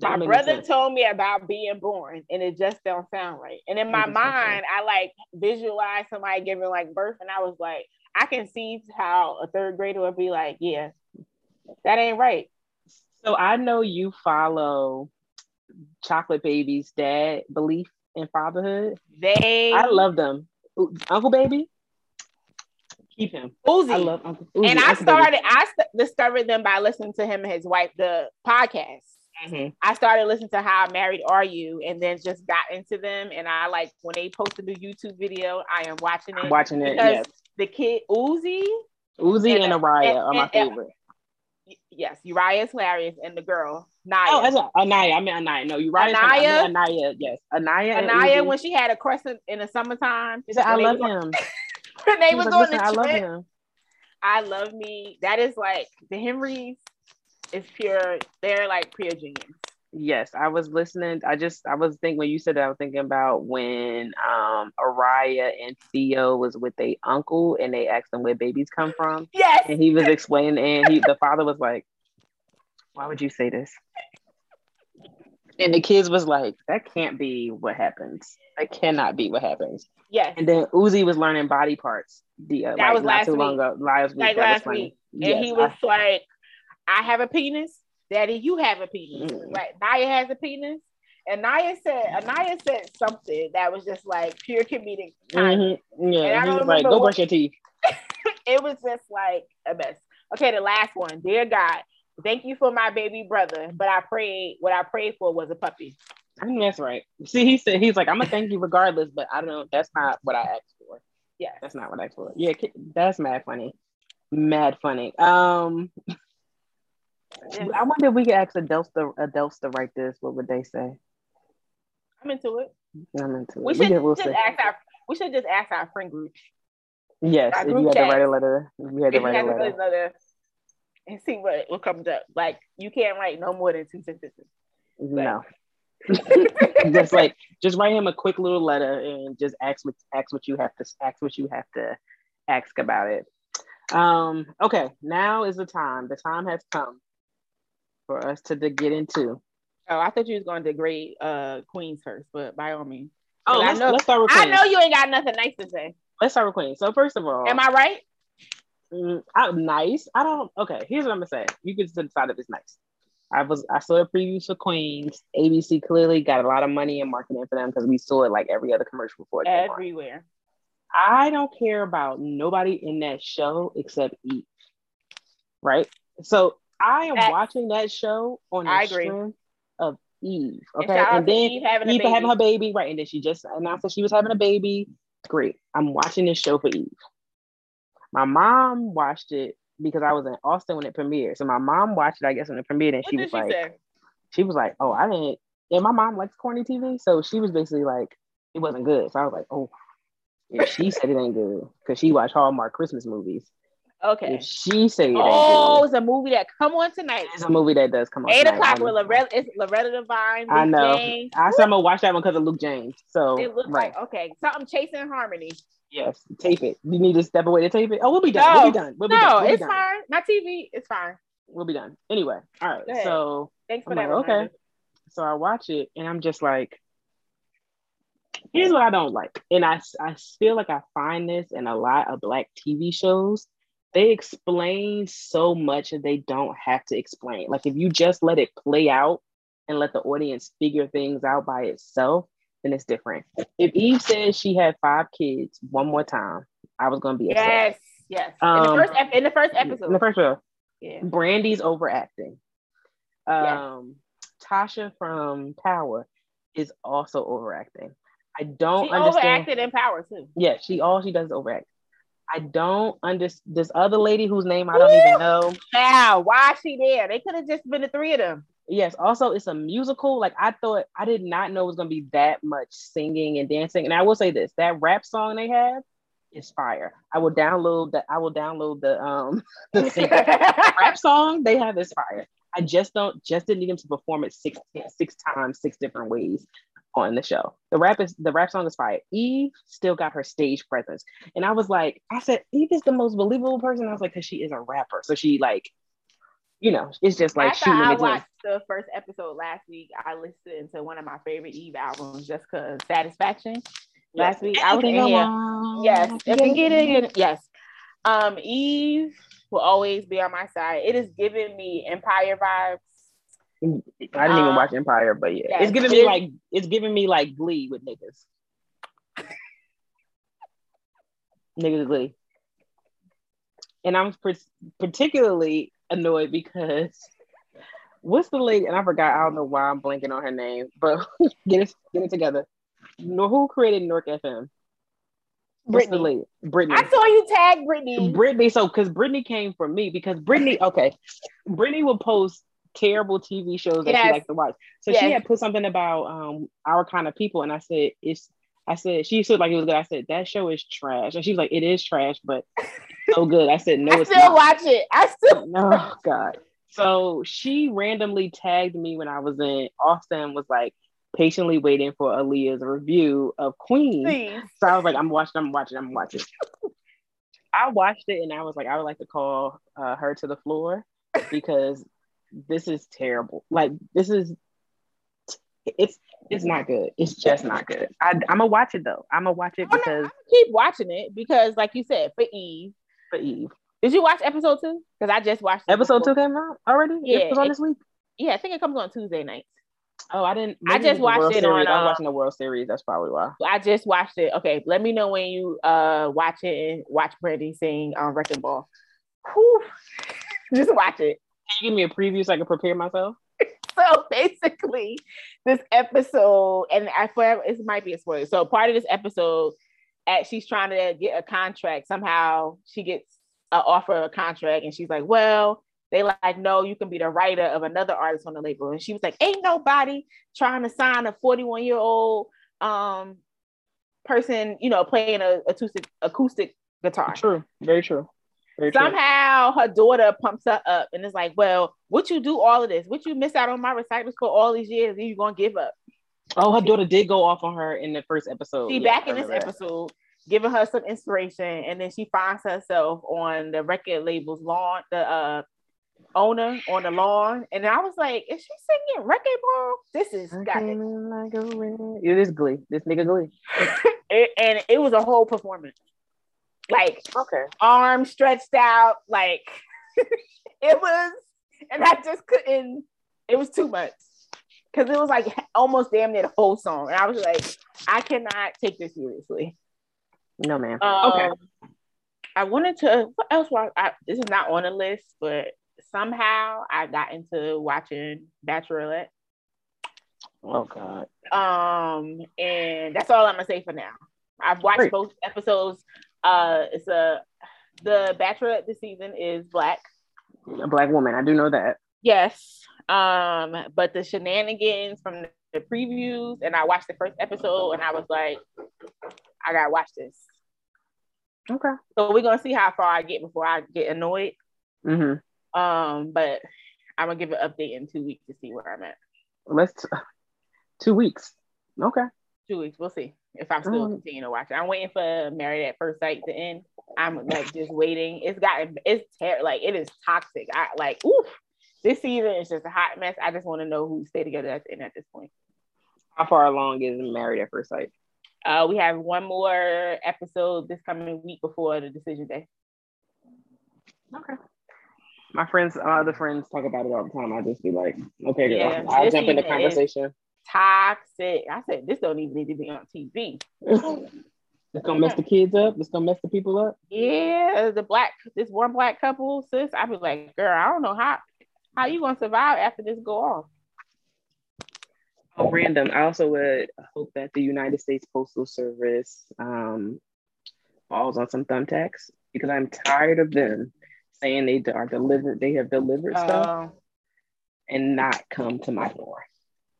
my brother told me about being born and it just don't sound right. And in my mind, I like visualize somebody giving like birth, and I was like, I can see how a third grader would be like, yeah, that ain't right. So I know you follow Chocolate Baby's dad belief in fatherhood. They I love them. Uncle Baby. Keep him. Uzi. I love Uncle Uzi. And I started, Baby. I st- discovered them by listening to him and his wife, the podcast. Mm-hmm. I started listening to How Married Are You, and then just got into them. And I like when they post a new YouTube video, I am watching it. I'm watching it. Yes. The kid Uzi, Uzi and, and Araya are my favorite. Yes, Uriah is hilarious, and the girl Naya. Oh, that's a, Anaya. I mean Anaya. No, Uriah. is funny. I mean Anaya. Yes, Anaya. and Anaya when she had a crescent in the summertime. He said, "I love was him." They He was like, on "Listen, the I love trip. him. I love me. That is like the Henrys is pure. They're like pure genius. Yes, I was listening. I just I was thinking when you said that I was thinking about when um Araya and Theo was with their uncle and they asked him where babies come from. Yes. And he was explaining and he the father was like, Why would you say this? And the kids was like, That can't be what happens. That cannot be what happens. Yes. And then Uzi was learning body parts. The uh, That like, was last too long week. ago. Last week. Like last week. And Yes, he was I- like, I have a penis. Daddy, you have a penis. Mm. Right. Naya has a penis. And Naya said, Anaya said something that was just like pure comedic. Mhm. Yeah, And I don't like, "Go brush your teeth." It was just like a mess. Okay, the last one. Dear God, thank you for my baby brother, but I prayed, what I prayed for was a puppy. I think that's right. See, he said he's like, I'm gonna thank you regardless, but I don't know. That's not what I asked for. Yeah, That's not what I asked for. Yeah, that's mad funny. Mad funny. Um, I wonder if we could ask adults to adults to write this. What would they say? I'm into it. I'm into it. We should we'll just ask our we should just ask our friend group. Yes, our if you had to write a letter, if you had to If write a have to letter. another and see what, what comes up. Like you can't write no more than two sentences. No. just like just write him a quick little letter and just ask what ask what you have to ask what you have to ask about it. Um, okay, now is the time. The time has come for us to, to get into. Oh, I thought you was going to degrade uh Queens first, but by all means. Oh, I let's, know- let's start with I know you ain't got nothing nice to say. Let's start with Queens. So first of all, Am I right? Mm, I, nice. I don't. Okay, here's what I'm gonna say. You can decide if it's nice. I was I saw the previews for Queens. ABC clearly got a lot of money in marketing for them because we saw it like every other commercial before. it. Everywhere. I don't care about nobody in that show except Eve. Right? So I am watching that show on the strength of Eve. Okay. out And, then Eve having a Eve baby. having her baby, right? And then she just announced that she was having a baby. Great. I'm watching this show for Eve. My mom watched it because I was in Austin when it premiered. So my mom watched it, I guess, when it premiered, and What she was she like, say? she was like, "Oh, I didn't." And my mom likes corny TV, so she was basically like, "It wasn't good." So I was like, "Oh." If she said it ain't good because she watched Hallmark Christmas movies. Okay. If she say it Oh, it's a movie that come on tonight. it's a movie that does come on. Eight tonight. o'clock with Loretta. It's Loretta Devine. I Luke know. James. I said I'm gonna watch that one because of Luke James. So It looks right, like okay, something chasing harmony. yes, tape it. You need to step away to tape it. Oh, we'll be done. No. we'll be done. We'll be no, done. We'll it's done. fine. My TV, it's fine. We'll be done. Anyway, all right. So Thanks for I'm that. like, okay. So I watch it and I'm just like, here's what I don't like. And I, I feel like I find this in a lot of Black TV shows. They explain so much and they don't have to explain. Like if you just let it play out and let the audience figure things out by itself, then it's different. If Eve said she had five kids one more time, I was gonna be upset. Yes, yes. in Um, the first ep- in the first episode. In the first show, yeah. Brandy's overacting. Yes. Um, Tasha from Power is also overacting. I don't She understand. overacted in Power too. Yeah, she all she does is overact. I don't understand this other lady whose name I don't even know. Now, why is she there? They could have just been the three of them. Yes, also it's a musical. Like I thought, I did not know it was gonna be that much singing and dancing. And I will say this: that rap song they have is fire. I will download that. I will download the um the rap song they have is fire. I just don't just didn't need them to perform it six six times, six different ways on the show. The rap is the rap song is fire. Eve still got her stage presence, and I was like, I said Eve is the most believable person. I was like, because she is a rapper, so she like, you know, it's just like After she I mimics him. watched the first episode last week, I listened to one of my favorite Eve albums just cause Satisfaction. Last week, I was in Anything here. Yes, you if you get it, yes. Um, Eve will always be on my side. It is giving me Empire vibes. I didn't even Uh, watch Empire, but yeah, yes, it's giving me like it's giving me like Glee with niggas. niggas Glee, and I'm par- particularly annoyed because what's the lady? And I forgot. I don't know why I'm blanking on her name, but get it get it together. No, who created Nork FM? What's the Brittany. Brittany. I saw you tag Brittany. Brittany. So, because Brittany came from me, because Brittany, okay, Brittany will post terrible TV shows that Yes. she likes to watch. So she had put something about um our kind of people, and I said it's. I said she said like it was good. I said that show is trash, and she was like, "It is trash, but so good." I said, "No, I it's still not." watch it. I still No, God. So she randomly tagged me when I was in Austin. Was like patiently waiting for Aaliyah's review of Queen. So I was like, I'm watching, I'm watching, I'm watching. I watched it and I was like, I would like to call uh, her to the floor because this is terrible. Like this is, it's it's not good. It's just not good. I, I'm gonna watch it though. I'm gonna watch it because Keep watching it because, like you said, for Eve. for Eve. Did you watch episode two? Because I just watched Episode two came out already. Yeah, it was on it- this week. Yeah, I think it comes on Tuesday nights. Oh, I didn't. I just watched World it Series. on, I'm uh, watching the World Series. That's probably why. I just watched it. Okay, let me know when you uh watch it and watch Brandy sing on Wrecking Ball. Whew. Just watch it. Can you give me a preview so I can prepare myself? So basically, this episode, and I forever it might be a spoiler. So part of this episode, at she's trying to get a contract. Somehow she gets an offer of a contract, and she's like, "Well, they like, no, you can be the writer of another artist on the label." And she was like, "Ain't nobody trying to sign a 41 year old um person, you know, playing a acoustic acoustic guitar." True. Very true. Very true. Somehow her daughter pumps her up and is like, Well, what you do all of this? What you miss out on my recitals for all these years and you gonna give up? Oh, her daughter did go off on her in the first episode. She Yeah, back in this that. episode, giving her some inspiration, and then she finds herself on the record label's lawn, the uh owner on the lawn. And I was like, Is she singing Wrecking Ball? This is got it. like a wind. It is Glee. This nigga Glee. it. And it was a whole performance. Like Okay. arms stretched out, like it was, and I just couldn't. It was too much because it was like almost damn near the whole song, and I was like, I cannot take this seriously. No, man. Um, okay. I wanted to. What else? Was I, this is not on the list, but somehow I got into watching Bachelorette. Oh God. Um, and that's all I'm gonna say for now. I've watched Great. both episodes. Uh, it's a the Bachelorette this season is black. A black woman. I do know that. Yes. Um, but the shenanigans from the, previews, and I watched the first episode, and I was like, I gotta watch this. Okay. So we're gonna see how far I get before I get annoyed. Mm-hmm. Um, but I'm gonna give an update in two weeks to see where I'm at. Let's. Two weeks. Okay. Two weeks, we'll see if I'm still Mm. continuing to watch it. I'm waiting for Married at First Sight to end. I'm like just waiting. It's gotten it's ter- like it is toxic. I like oof. This season is just a hot mess. I just want to know who stay together at the end at this point. How far along is Married at First Sight? Uh, we have one more episode this coming week before the decision day. Okay. My friends, my other friends talk about it all the time. I just be like, okay, girl. Yeah, I'll jump in the season is- conversation. Toxic. I said this don't even need to be on TV. It's gonna mess the kids up. It's gonna mess the people up. Yeah, the black this one black couple, sis. I'd be like, girl, I don't know how how you gonna survive after this go off. Oh, random. I also would hope that the United States Postal Service um, falls on some thumbtacks because I'm tired of them saying they are delivered. They have delivered stuff Uh, and not come to my door.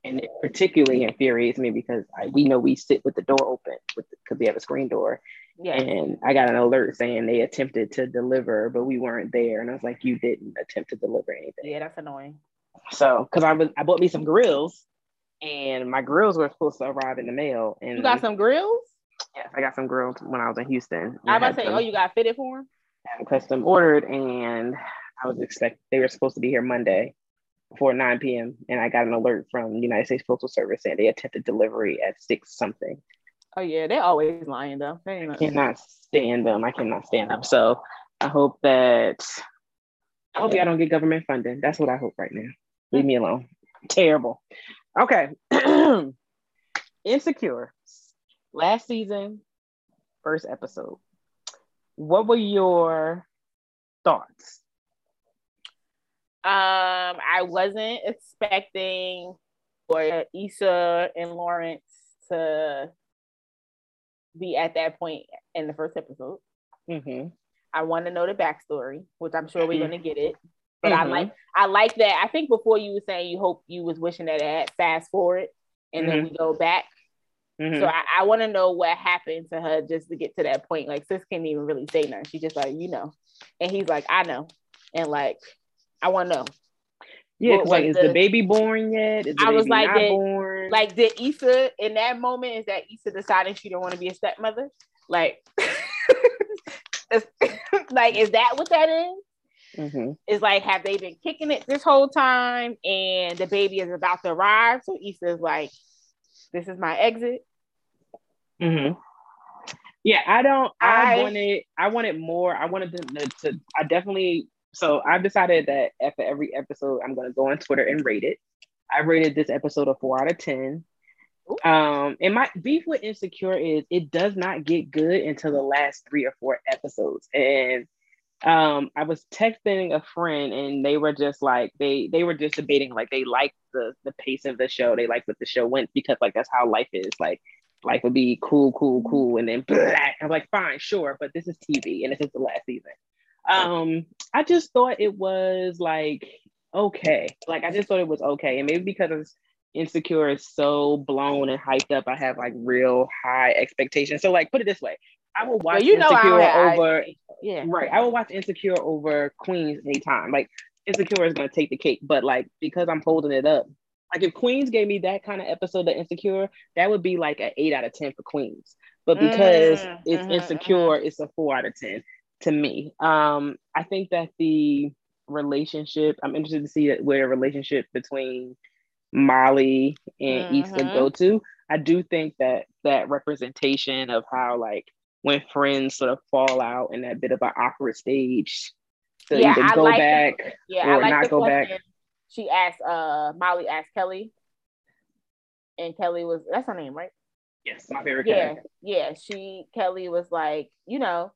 And it particularly infuriates me because I, we know we sit with the door open because we have a screen door. yeah. And I got an alert saying they attempted to deliver, but we weren't there. And I was like, you didn't attempt to deliver anything. Yeah, that's annoying. So, because I was, I bought me some grills, and my grills were supposed to arrive in the mail. And You got some grills? Yes, I got some grills when I was in Houston. I was about to say, them- oh, you got fitted for them? had them custom ordered, and I was expect they were supposed to be here Monday before 9 p.m. And I got an alert from the United States Postal Service saying they attempted delivery at six something. Oh yeah, they're always lying though. They I cannot stand them. I cannot stand them. So I hope that I hope y'all don't get government funding. That's what I hope right now. Leave me alone. Terrible. Okay. Insecure. Last season, first episode. What were your thoughts? Um, I wasn't expecting for Issa and Lawrence to be at that point in the first episode. Mm-hmm. I want to know the backstory, which I'm sure we're Mhm. gonna get it. But I Mhm. like I like that. I think before you were saying you hope you was wishing that it had fast forward and then we go back. Mhm. So I, I want to know what happened to her just to get to that point. Like sis can't even really say nothing. She's just like, you know. And he's like, I know. And like, I want to know. yeah, what like, is the the- baby born yet? Is the I was baby like not that- born? Like, did Issa in that moment is that Issa deciding she don't want to be a stepmother? Like, like is that what that is? Mhm. Is like have they been kicking it this whole time and the baby is about to arrive? So Issa is like, this is my exit. hmm Yeah, I don't. I, I- wanted. I wanted more. I wanted to, to. I definitely. So I've decided that after every episode, I'm going to go on Twitter and rate it. I rated this episode a four out of ten. Ooh. Um, and my beef with Insecure is it does not get good until the last three or four episodes. And um, I was texting a friend, and they were just like they they were just debating like they like the the pace of the show. They like what the show went because like that's how life is. Like life would be cool, cool, cool, and then blah. I'm like, fine, sure, but this is TV and this is the last season. Um, I just thought it was like okay, like I just thought it was okay, and maybe because insecure is so blown and hyped up, I have like real high expectations. So like, put it this way, I will watch Well, you know, I Insecure don't over. eyes. Yeah. Right. I will watch Insecure over Queens anytime. Like Insecure is gonna take the cake, but like because I'm holding it up. Like if Queens gave me that kind of episode of Insecure, that would be like an eight out of ten for Queens. But because Mm, it's mhm, insecure, it's a four out of ten to me. Um, I think that the relationship, I'm interested to see where the relationship between Molly and Issa Mhm. go to. I do think that that representation of how like when friends sort of fall out in that bit of an awkward stage to Yeah, either I go like the- back Yeah, or I like not go back. She asked uh Molly asked Kelly. And Kelly was that's her name, right? Yes, my favorite Yeah, character. yeah. She Kelly was like, you know,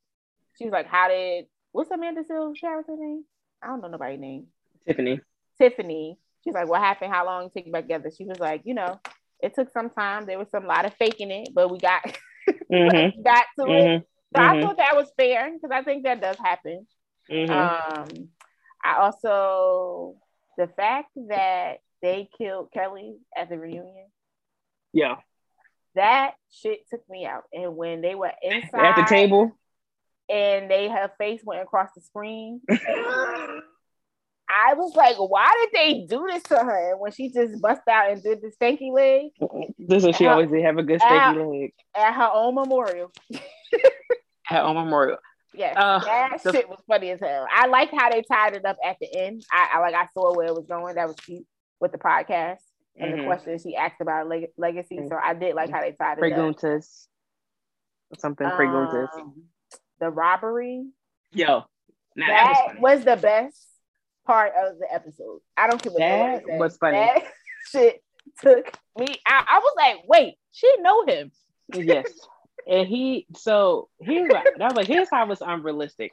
she was like, How did what's Amanda Seales' character name? I don't know nobody's name. Tiffany. Tiffany. She's like, What happened? How long did it take you back together? She was like, you know, it took some time. There was some lot of faking it, but we got Mm-hmm. got to it. Mm-hmm. So I Mhm. thought that was fair because I think that does happen. Mm-hmm. Um, I also the fact that they killed Kelly at the reunion, yeah. that shit took me out. And when they were inside At the table. And they her face went across the screen, I was like, why did they do this to her? When she just bust out and did the stanky leg this is she Ow. always did have a good steaky leg at her own memorial. at on memorial. Yes, Uh, that the- shit was funny as hell. I liked how they tied it up at the end. I, I like I saw where it was going. That was cute with the podcast and the Mhm. question she asked about leg- legacy. So I did like how they tied it up. Preguntas. Something preguntas. Um, the robbery Yo. That, that was was the best part of the episode. I don't care what That was funny. That shit took me. I, I was like, wait, she know him. yes. And he so here's that was like here's how it's unrealistic.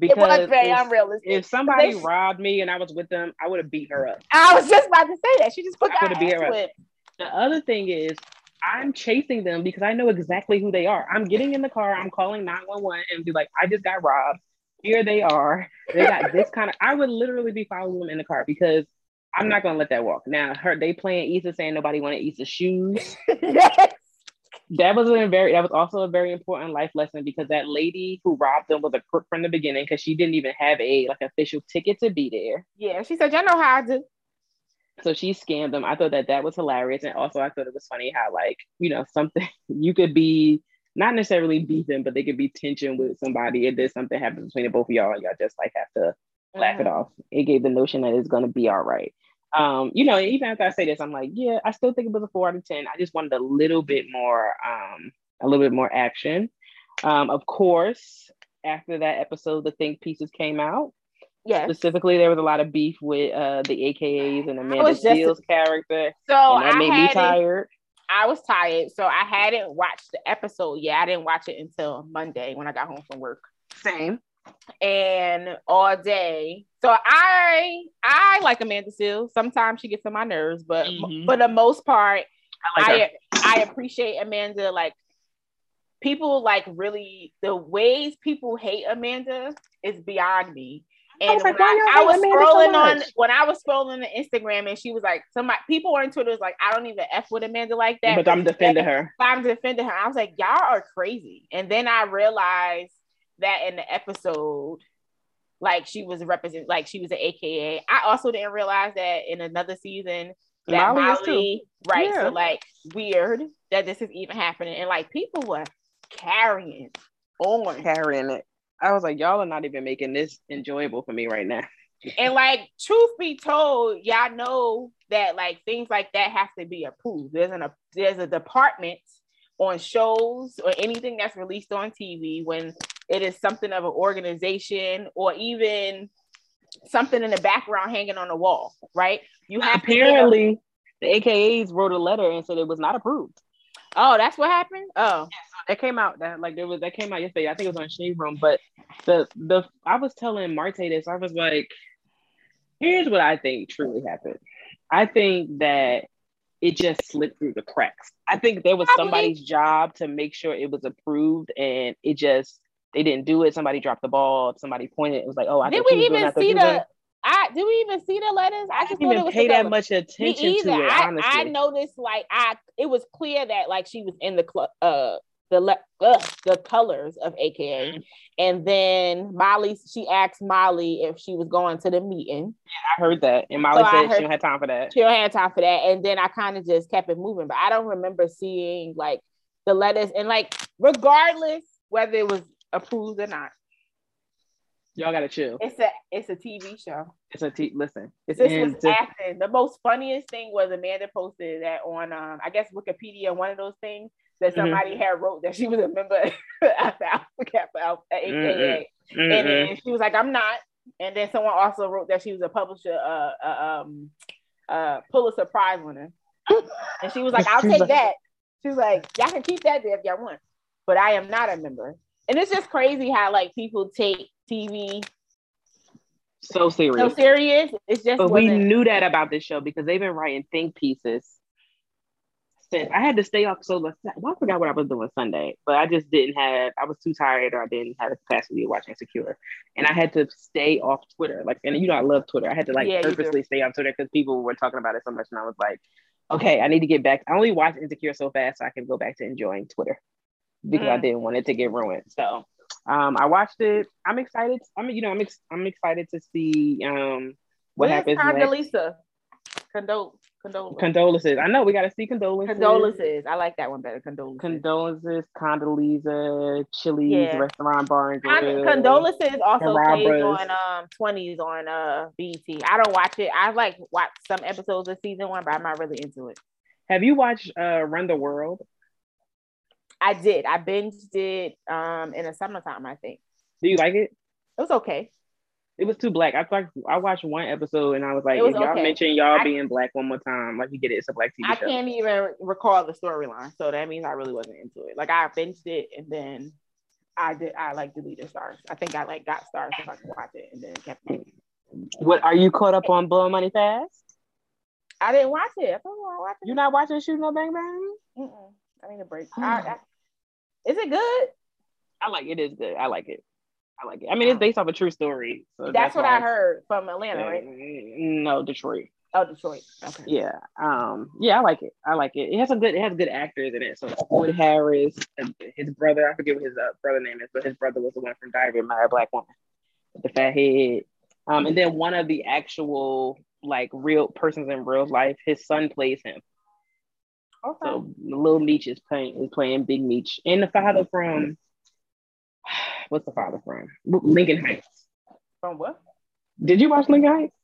It was Because very if, unrealistic. if somebody They- robbed me and I was with them, I would have beat her up. I was just about to say that. She just put I that would've beat her up. whip. The other thing is I'm chasing them because I know exactly who they are. I'm getting in the car, I'm calling 911 and be like, I just got robbed. Here they are. They got this kind of I would literally be following them in the car because I'm not gonna let that walk. Now her they playing Issa saying nobody wanted Issa's shoes. yes. that was a very that was also a very important life lesson because that lady who robbed them was a crook from the beginning because she didn't even have a like official ticket to be there Yeah, she said, "Y'all know how I do." So she scammed them i thought that that was hilarious and also i thought it was funny how like you know something you could be not necessarily beefing but they could be tension with somebody and then something happens between the both of y'all and y'all just like have to laugh it Mhm. off it gave the notion that it's going to be all right um, you know, even after I say this, I'm like, yeah, I still think it was a four out of 10. I just wanted a little bit more, um, a little bit more action. Um, of course, after that episode, the think pieces came out. Yes. Specifically, there was a lot of beef with uh, the AKAs and Amanda was just- Steele's character, So and that I made me had it, tired. I was tired, so I hadn't watched the episode yet. I didn't watch it until Monday when I got home from work. Same. and all day. So I I like Amanda Seales. Sometimes she gets on my nerves, but Mhm. for the most part, I like. I I appreciate Amanda like people like really the ways people hate Amanda is beyond me. And I was, like, I, I was scrolling so on when I was scrolling on Instagram and she was like, somebody people on Twitter was like, I don't even F with Amanda like that. But I'm defending her. I'm defending her. I was like, y'all are crazy. And then I realized that in the episode, like she was represent like she was an AKA. I also didn't realize that in another season that Molly, Molly right? Yeah. So like weird that this is even happening. And like people were carrying on. Carrying it. I was like, y'all are not even making this enjoyable for me right now. and like, truth be told, y'all know that like things like that have to be approved. There's an a there's a department on shows or anything that's released on TV when it is something of an organization or even something in the background hanging on the wall, right? You have apparently the AKAs wrote a letter and said it was not approved. Oh, that's what happened. Oh, it came out that like there was that came out yesterday. I think it was on Shade Room, but the the I was telling Marte this. I was like, here's what I think truly happened. I think that it just slipped through the cracks. I think there was somebody's job to make sure it was approved, and it just they didn't do it. Somebody dropped the ball. Somebody pointed. It was like, oh, I did we even see the I did we even see the letters? I, I just didn't even pay that much attention to it. I, honestly, I noticed like I it was clear that like she was in the club uh the le- uh, the colors of AKA, and then Molly she asked Molly if she was going to the meeting. Yeah, I heard that, and Molly so said she don't have time for that. She don't have time for that, and then I kind of just kept it moving, but I don't remember seeing like the letters and like regardless whether it was approved or not, Y'all gotta chill. It's a it's a TV show. It's a t. Listen, it's this was acting. The most funniest thing was Amanda posted that on um I guess Wikipedia, one of those things that mm-hmm. somebody mm-hmm. had wrote that she was a member of the Alpha Kappa Alpha AKA, mm-hmm. and then she was like, I'm not. And then someone also wrote that she was a publisher, uh, uh um, uh, Pulitzer Prize winner, and she was like, I'll take that. She was like, y'all can keep that there if y'all want, but I am not a member. And it's just crazy how like people take TV so serious. So serious. It's just. But we knew that about this show because they've been writing think pieces. Since I had to stay off so well, I forgot what I was doing Sunday, but I just didn't have. I was too tired, or I didn't have the capacity to watch Insecure, and I had to stay off Twitter. Like, and you know, I love Twitter. I had to like yeah, purposely stay on Twitter because people were talking about it so much, and I was like, okay, I need to get back. I only watched Insecure so fast so I can go back to enjoying Twitter because mm. I didn't want it to get ruined. So um, I watched it. I'm excited. I mean, you know, I'm ex- I'm excited to see um what Where's happens Condoleezza? Condol condolences. Condolences. I know we got to see condolences. Condolences. I like that one better. Condolences. Condolences. Condoleezza. Chili's yeah. restaurant bar and grill. Condolences also plays on um twenties on uh BET. I don't watch it. I like watch some episodes of season one, but I'm not really into it. Have you watched uh Run the World? I did. I binged it um in the summertime, I think. Do you like it? It was okay. It was too black. I thought I watched one episode and I was like, was if y'all okay. mention y'all I, being black one more time, like you get it, it's a black TV I show. can't even recall the storyline, so that means I really wasn't into it. Like I binged it and then I did. I like deleted stars. I think I like got stars if I could watch it and then kept. It. What are you caught up on? Blow Money Fast? I didn't watch it. I watch it. You're not watching Shooting No Bang Bang? Mm-mm. I need a break. Hmm. I, I, is it good? I like it. Is good. I like it. I like it. I mean, it's based off a true story. So that's, that's what I heard from Atlanta, right? No, Detroit. Oh, Detroit. Okay. Yeah. Um. Yeah, I like it. I like it. It has some good. It has good actors in it. So Wood Harris, his brother. I forget what his uh, brother name is, but his brother was the one from Diary of a Black Woman, with the fat head. Um. And then one of the actual like real persons in real life, his son plays him. Okay. So little Meech is playing is playing Big Meech, and the father from what's the father from Lincoln Heights. From what? Did you watch Lincoln Heights?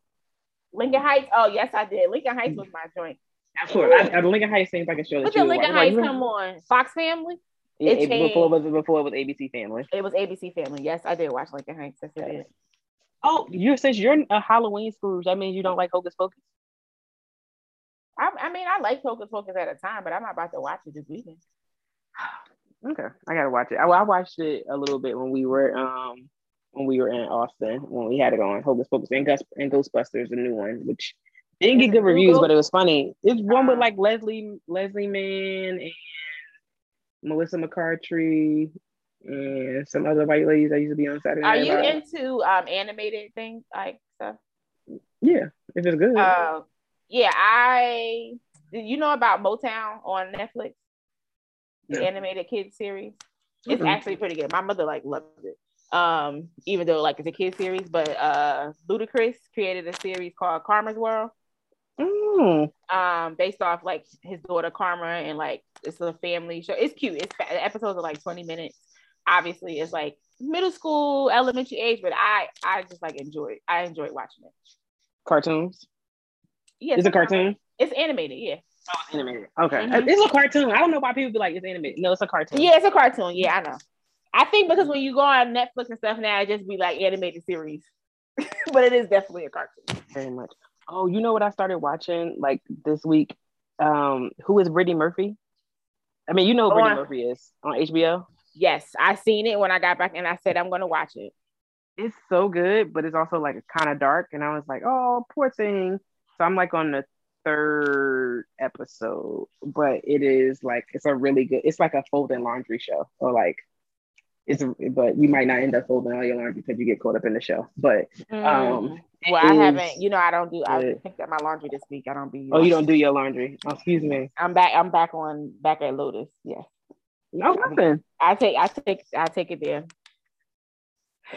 Lincoln Heights. Oh yes, I did. Lincoln Heights was my joint. Of course, I, I, Lincoln Heights seems like a show. What did Lincoln Heights come on? Fox Family. It, it before it was before it was ABC Family. It was ABC Family. Yes, I did watch Lincoln Heights. Yes, I did. Oh, you since you're a Halloween Scrooge, that means you don't like Hocus Pocus. I, I mean, I like Hocus Pocus at a time, but I'm not about to watch it this weekend. Okay, I gotta watch it. I, I, watched it a little bit when we were um when we were in Austin when we had it on Hocus Pocus and, Gus, and Ghostbusters, the new one, which didn't get good reviews, but it was funny. It's one with like Leslie Leslie Mann and Melissa McCarthy, and some other white ladies that used to be on Saturday. Are you Live. into um animated things like stuff? Yeah, if it's good. Uh, yeah, I. Did you know about Motown on Netflix? The animated kids series. It's Mm-mm. actually pretty good. My mother like loved it. Um, even though like it's a kid series, but uh, Ludacris created a series called Karma's World. Mm. um based off like his daughter Karma and like it's a family show. It's cute. It's the episodes are like 20 minutes. Obviously, it's like middle school, elementary age, but I I just like enjoy. I enjoyed watching it. Cartoons. Yeah, Is it sometimes- cartoon? It's animated, yeah. Oh, animated. Okay. Mhm. It's a cartoon. I don't know why people be like it's animated. No, it's a cartoon. Yeah, it's a cartoon. Yeah, I know. I think because when you go on Netflix and stuff now, it just be like animated series. but it is definitely a cartoon. Very much. Oh, you know what I started watching like this week? Um, who is Brittany Murphy? I mean, you know who Brittany Murphy is on HBO. Yes, I seen it when I got back and I said I'm gonna watch it. It's so good, but it's also like kind of dark. And I was like, oh, poor thing. So I'm like on the third episode, but it is like it's a really good. It's like a folding laundry show, or like it's. But you might not end up folding all your laundry because you get caught up in the show. But um, well, I haven't. You know, I don't do. I picked up my laundry this week. I don't be. Oh, you don't do your laundry. Oh, excuse me. I'm back. I'm back on back at Lotus. Yeah, No, nothing. I take. I take. I take it there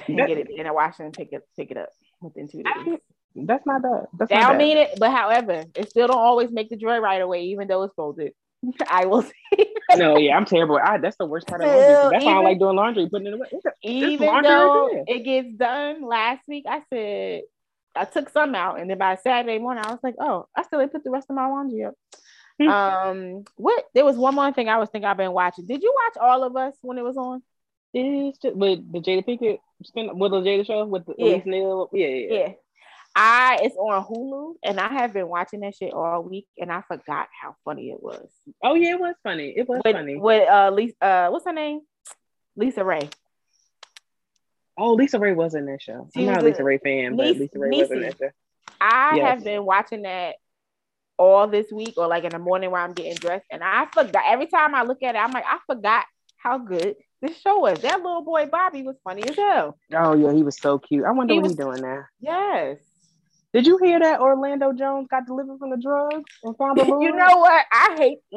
and get it in a wash and pick it. Pick it up within two days. That's not bad. That's They not don't bad. mean it, but however, it still don't always make the joy right away, even though it's folded. I will say, no, yeah, I'm terrible. I, that's the worst part of laundry. That's why I like doing laundry, putting it away. It's even right though it gets done last week, I said I took some out, and then by Saturday morning, I was like, oh, I still didn't put the rest of my laundry up. Hmm. um, what? There was one more thing I was thinking I've been watching. Did you watch all of us when it was on? It's just with the Jada Pinkett Smith with the Jada show with the Yeah. Elise Neal. Yeah, yeah, yeah. Yeah. I it's on Hulu and I have been watching that shit all week and I forgot how funny it was. Oh yeah, it was funny. It was With, funny. with uh Lisa uh what's her name? LisaRaye. Oh, LisaRaye was in that show. She I'm not a LisaRaye fan, but Nis- LisaRaye was in that show. I Yes. have been watching that all this week or like in the morning while I'm getting dressed. And I forgot every time I look at it, I'm like, I forgot how good this show was. That little boy Bobby was funny as hell. Oh yeah, he was so cute. I wonder He what he's doing now. Yes. Did you hear that Orlando Jones got delivered from the drugs and found the you know what? I hate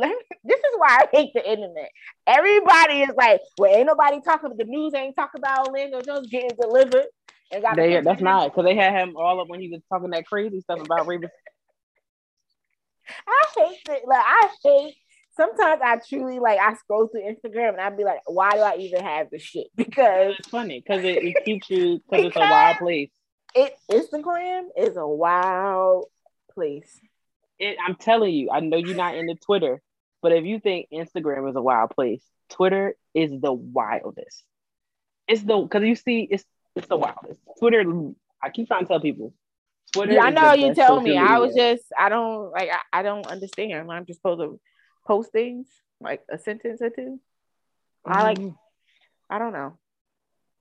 this is why I hate the internet. Everybody is like, well, ain't nobody talking the news ain't talking about Orlando Jones getting delivered. And got They, that's not because they had him all up when he was talking that crazy stuff about Raven. I hate it. Like I hate sometimes I truly like I scroll through Instagram and I'd be like, why do I even have this shit? Because It's funny because it, it keeps you because it's a wild place. It Instagram is a wild place. It, I'm telling you, I know you're not into Twitter, but if you think Instagram is a wild place, Twitter is the wildest. It's the because you see, it's it's the wildest. Twitter, I keep trying to tell people, Twitter. Yeah, I know you told me. social I was just I don't like I, I don't understand. I'm just supposed to post things like a sentence or two. I like Mhm. I don't know.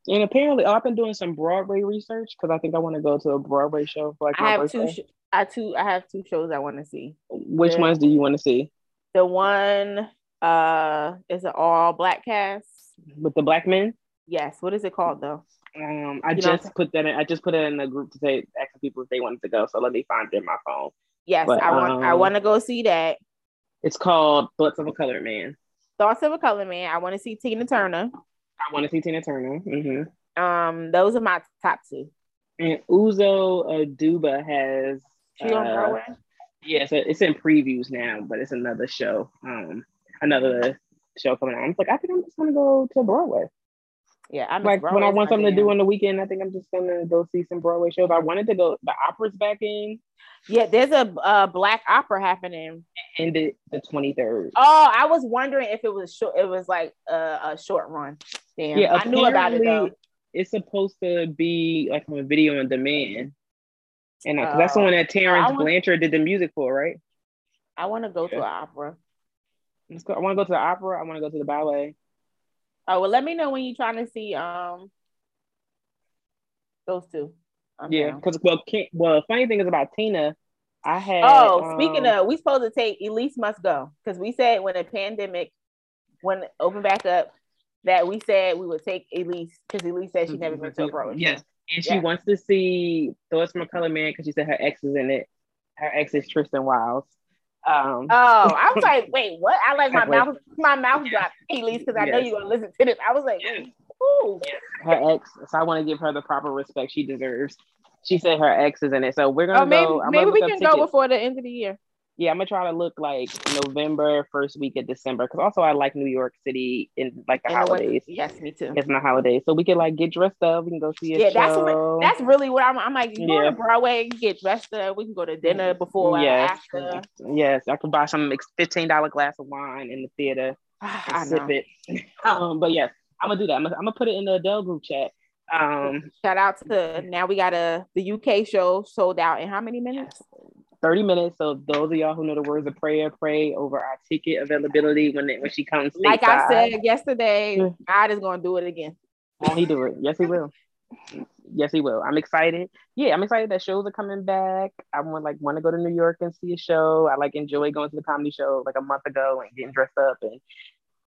And apparently, I've been doing some Broadway research because I think I want to go to a Broadway show for like my I have birthday. two sh- I two I have two shows I want to see. Which Yeah. ones do you want to see? The one uh is an all black cast. With the black men? Yes. What is it called though? Um, I You just put that in. I just put it in the group to say asking people if they wanted to go. So let me find it in my phone. Yes, But, I want I um, want to go see that. It's called Thoughts of a Colored Man. Thoughts of a Colored Man. I want to see Tina Turner. I want to see Tina Turner. hmm Um, those are my top two. And Uzo Aduba has. She on uh, Broadway. Yeah, so it's in previews now, but it's another show. Um, another show coming out. I'm like, I think I'm just gonna go to Broadway. Yeah, I miss Like when I want something to do on the weekend, I think I'm just gonna go see some Broadway shows. I wanted to go. The opera's back in, Yeah, there's a uh, black opera happening. ended the 23rd. Oh, I was wondering if it was short. It was like a, a short run. Damn, Yeah, I knew about it though. It's supposed to be like on video on demand, and uh, 'cause that's the Oh. one that Terence I want- Blanchard did the music for, right? I want to go to Yeah. an opera. Let's go. I want to go to the opera. I want to go to the ballet. Oh well, let me know when you're trying to see um those two. I'm Yeah, because well, well, funny thing is about Tina, I had. Oh, speaking um, of, we supposed to take Elise must go because we said when the pandemic when open back up that we said we would take Elise because Elise said she never been to a Broadway. Yes. And she Yeah. wants to see Thoughts from a Color Man because she said her ex is in it. Her ex is Tristan Wilds. Um, Oh, I was like, wait, what? I like my mouth, my mouth dropped, Elise, because I know you're gonna listen to this. I was like, Yes. ooh, her ex. So I want to give her the proper respect she deserves. She said her ex is in it, so we're gonna oh, maybe go. Maybe we can up go before the end of the year. Yeah, I'm gonna try to look like November, first week of December, because also I like New York City in like the the holidays. Yes, me too. It's in the holidays, so we can like get dressed up. We can go see a Yeah, show. that's what that's really what I'm. I'm like, you go to Broadway, get dressed up. We can go to dinner before yes, after. yes. I could buy some fifteen dollar glass of wine in the theater I and sip know. it. Um, but yes, I'm gonna do that. I'm gonna, I'm gonna put it in the Adele group chat. Um, Shout out to now we got a the UK show sold out in how many minutes? 30 minutes. So those of y'all who know the words of prayer, pray over our ticket availability when it, when she comes. Like I said yesterday, Yeah. God is gonna do it again. Won't he do it? Yes, he will. Yes, he will. I'm excited. Yeah, I'm excited that shows are coming back. I want like want to go to New York and see a show. I like enjoy going to the comedy show like a month ago and getting dressed up and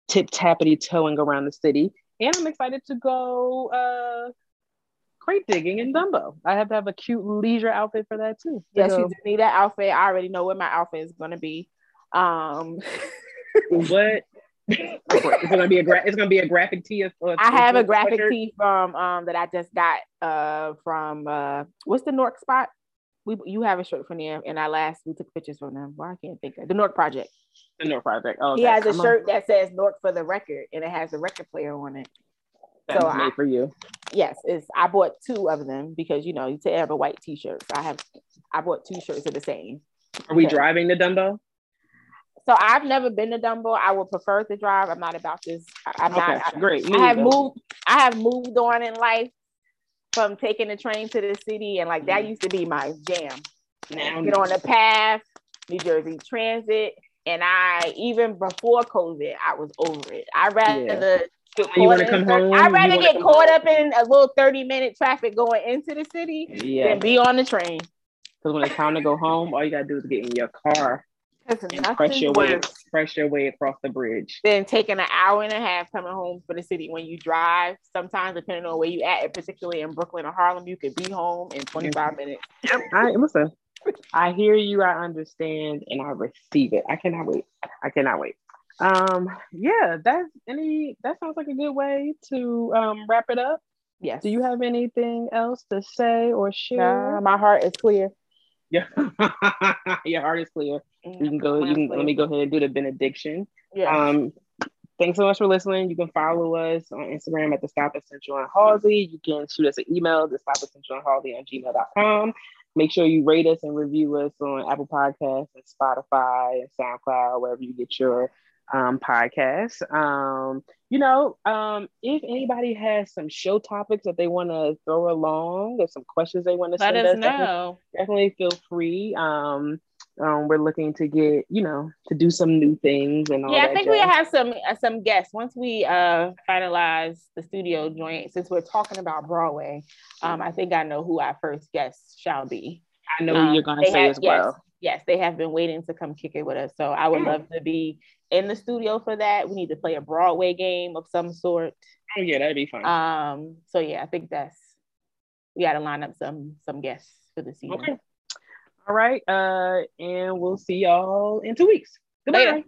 tip tappity toeing around the city. And I'm excited to go uh crate digging in Dumbo. I have to have a cute leisure outfit for that too. Yes, So, you do need that outfit. I already know what my outfit is gonna be. Um, what? it's gonna be a gra- it's gonna be a graphic tee. Of, or- I have a graphic sweatshirt? tee from um that I just got uh from uh what's the Nork spot? We you have a shirt from them, and I last we took pictures from them. Well, I can't think of the Nork Project. The North Project. Oh, He has a I'm shirt that says Nork for the record, and it has a record player on it. That's so made I- for you. Yes, it's I bought two of them because you know you take have a white T-shirt. So I have I bought two shirts of the same. Are we driving to Dumbo? So I've never been to Dumbo. I would prefer to drive. I'm not about this. I'm Okay, not. I, great. I have moved. I have moved on in life from taking the train to the city, and like that mm-hmm. used to be my jam. Now, Get on the path, New Jersey Transit, and I even before COVID, I was over it. I rather Yeah. You wanna come home? I'd rather get caught home? up in a little 30 minute traffic going into the city yeah. than be on the train. Because when it's time to go home, all you gotta do is get in your car and press your way, press your way across the bridge. than taking an hour and a half coming home for the city. When you drive, sometimes depending on where you at, particularly in Brooklyn or Harlem, you could be home in 25 mm-hmm. minutes. Yep. I listen. I hear you. I understand, and I receive it. I cannot wait. I cannot wait. Um, yeah, that's any. That sounds like a good way to um wrap it up. Yes. Do you have anything else to say or share? Nah, my heart is clear. Yeah, your heart is clear. You can go. You can let me go ahead and do the benediction. Yeah. Um, thanks so much for listening. You can follow us on Instagram at the Stop at Central and Halsey. You can shoot us an email, the Stop at Central and Halsey on gmail.com. Make sure you rate us and review us on Apple Podcasts and Spotify and SoundCloud, wherever you get your um, podcasts. Um, you know, um, if anybody has some show topics that they want to throw along or some questions they want to send us us, definitely- know. definitely feel free. Um, um, we're looking to get, you know, to do some new things and all Yeah. I think we have some uh, some guests once we uh finalize the studio joint. Since we're talking about Broadway, um, I think I know who our first guest shall be. I know Um, what you're going to say have- as well. Yes, they have been waiting to come kick it with us. So I would love to be in the studio for that. We need to play a Broadway game of some sort. Oh, yeah, that'd be fun. Um, so yeah, I think that's we got to line up some some guests for the season. okay. All right. Uh, and we'll see y'all in two weeks. Goodbye. Later.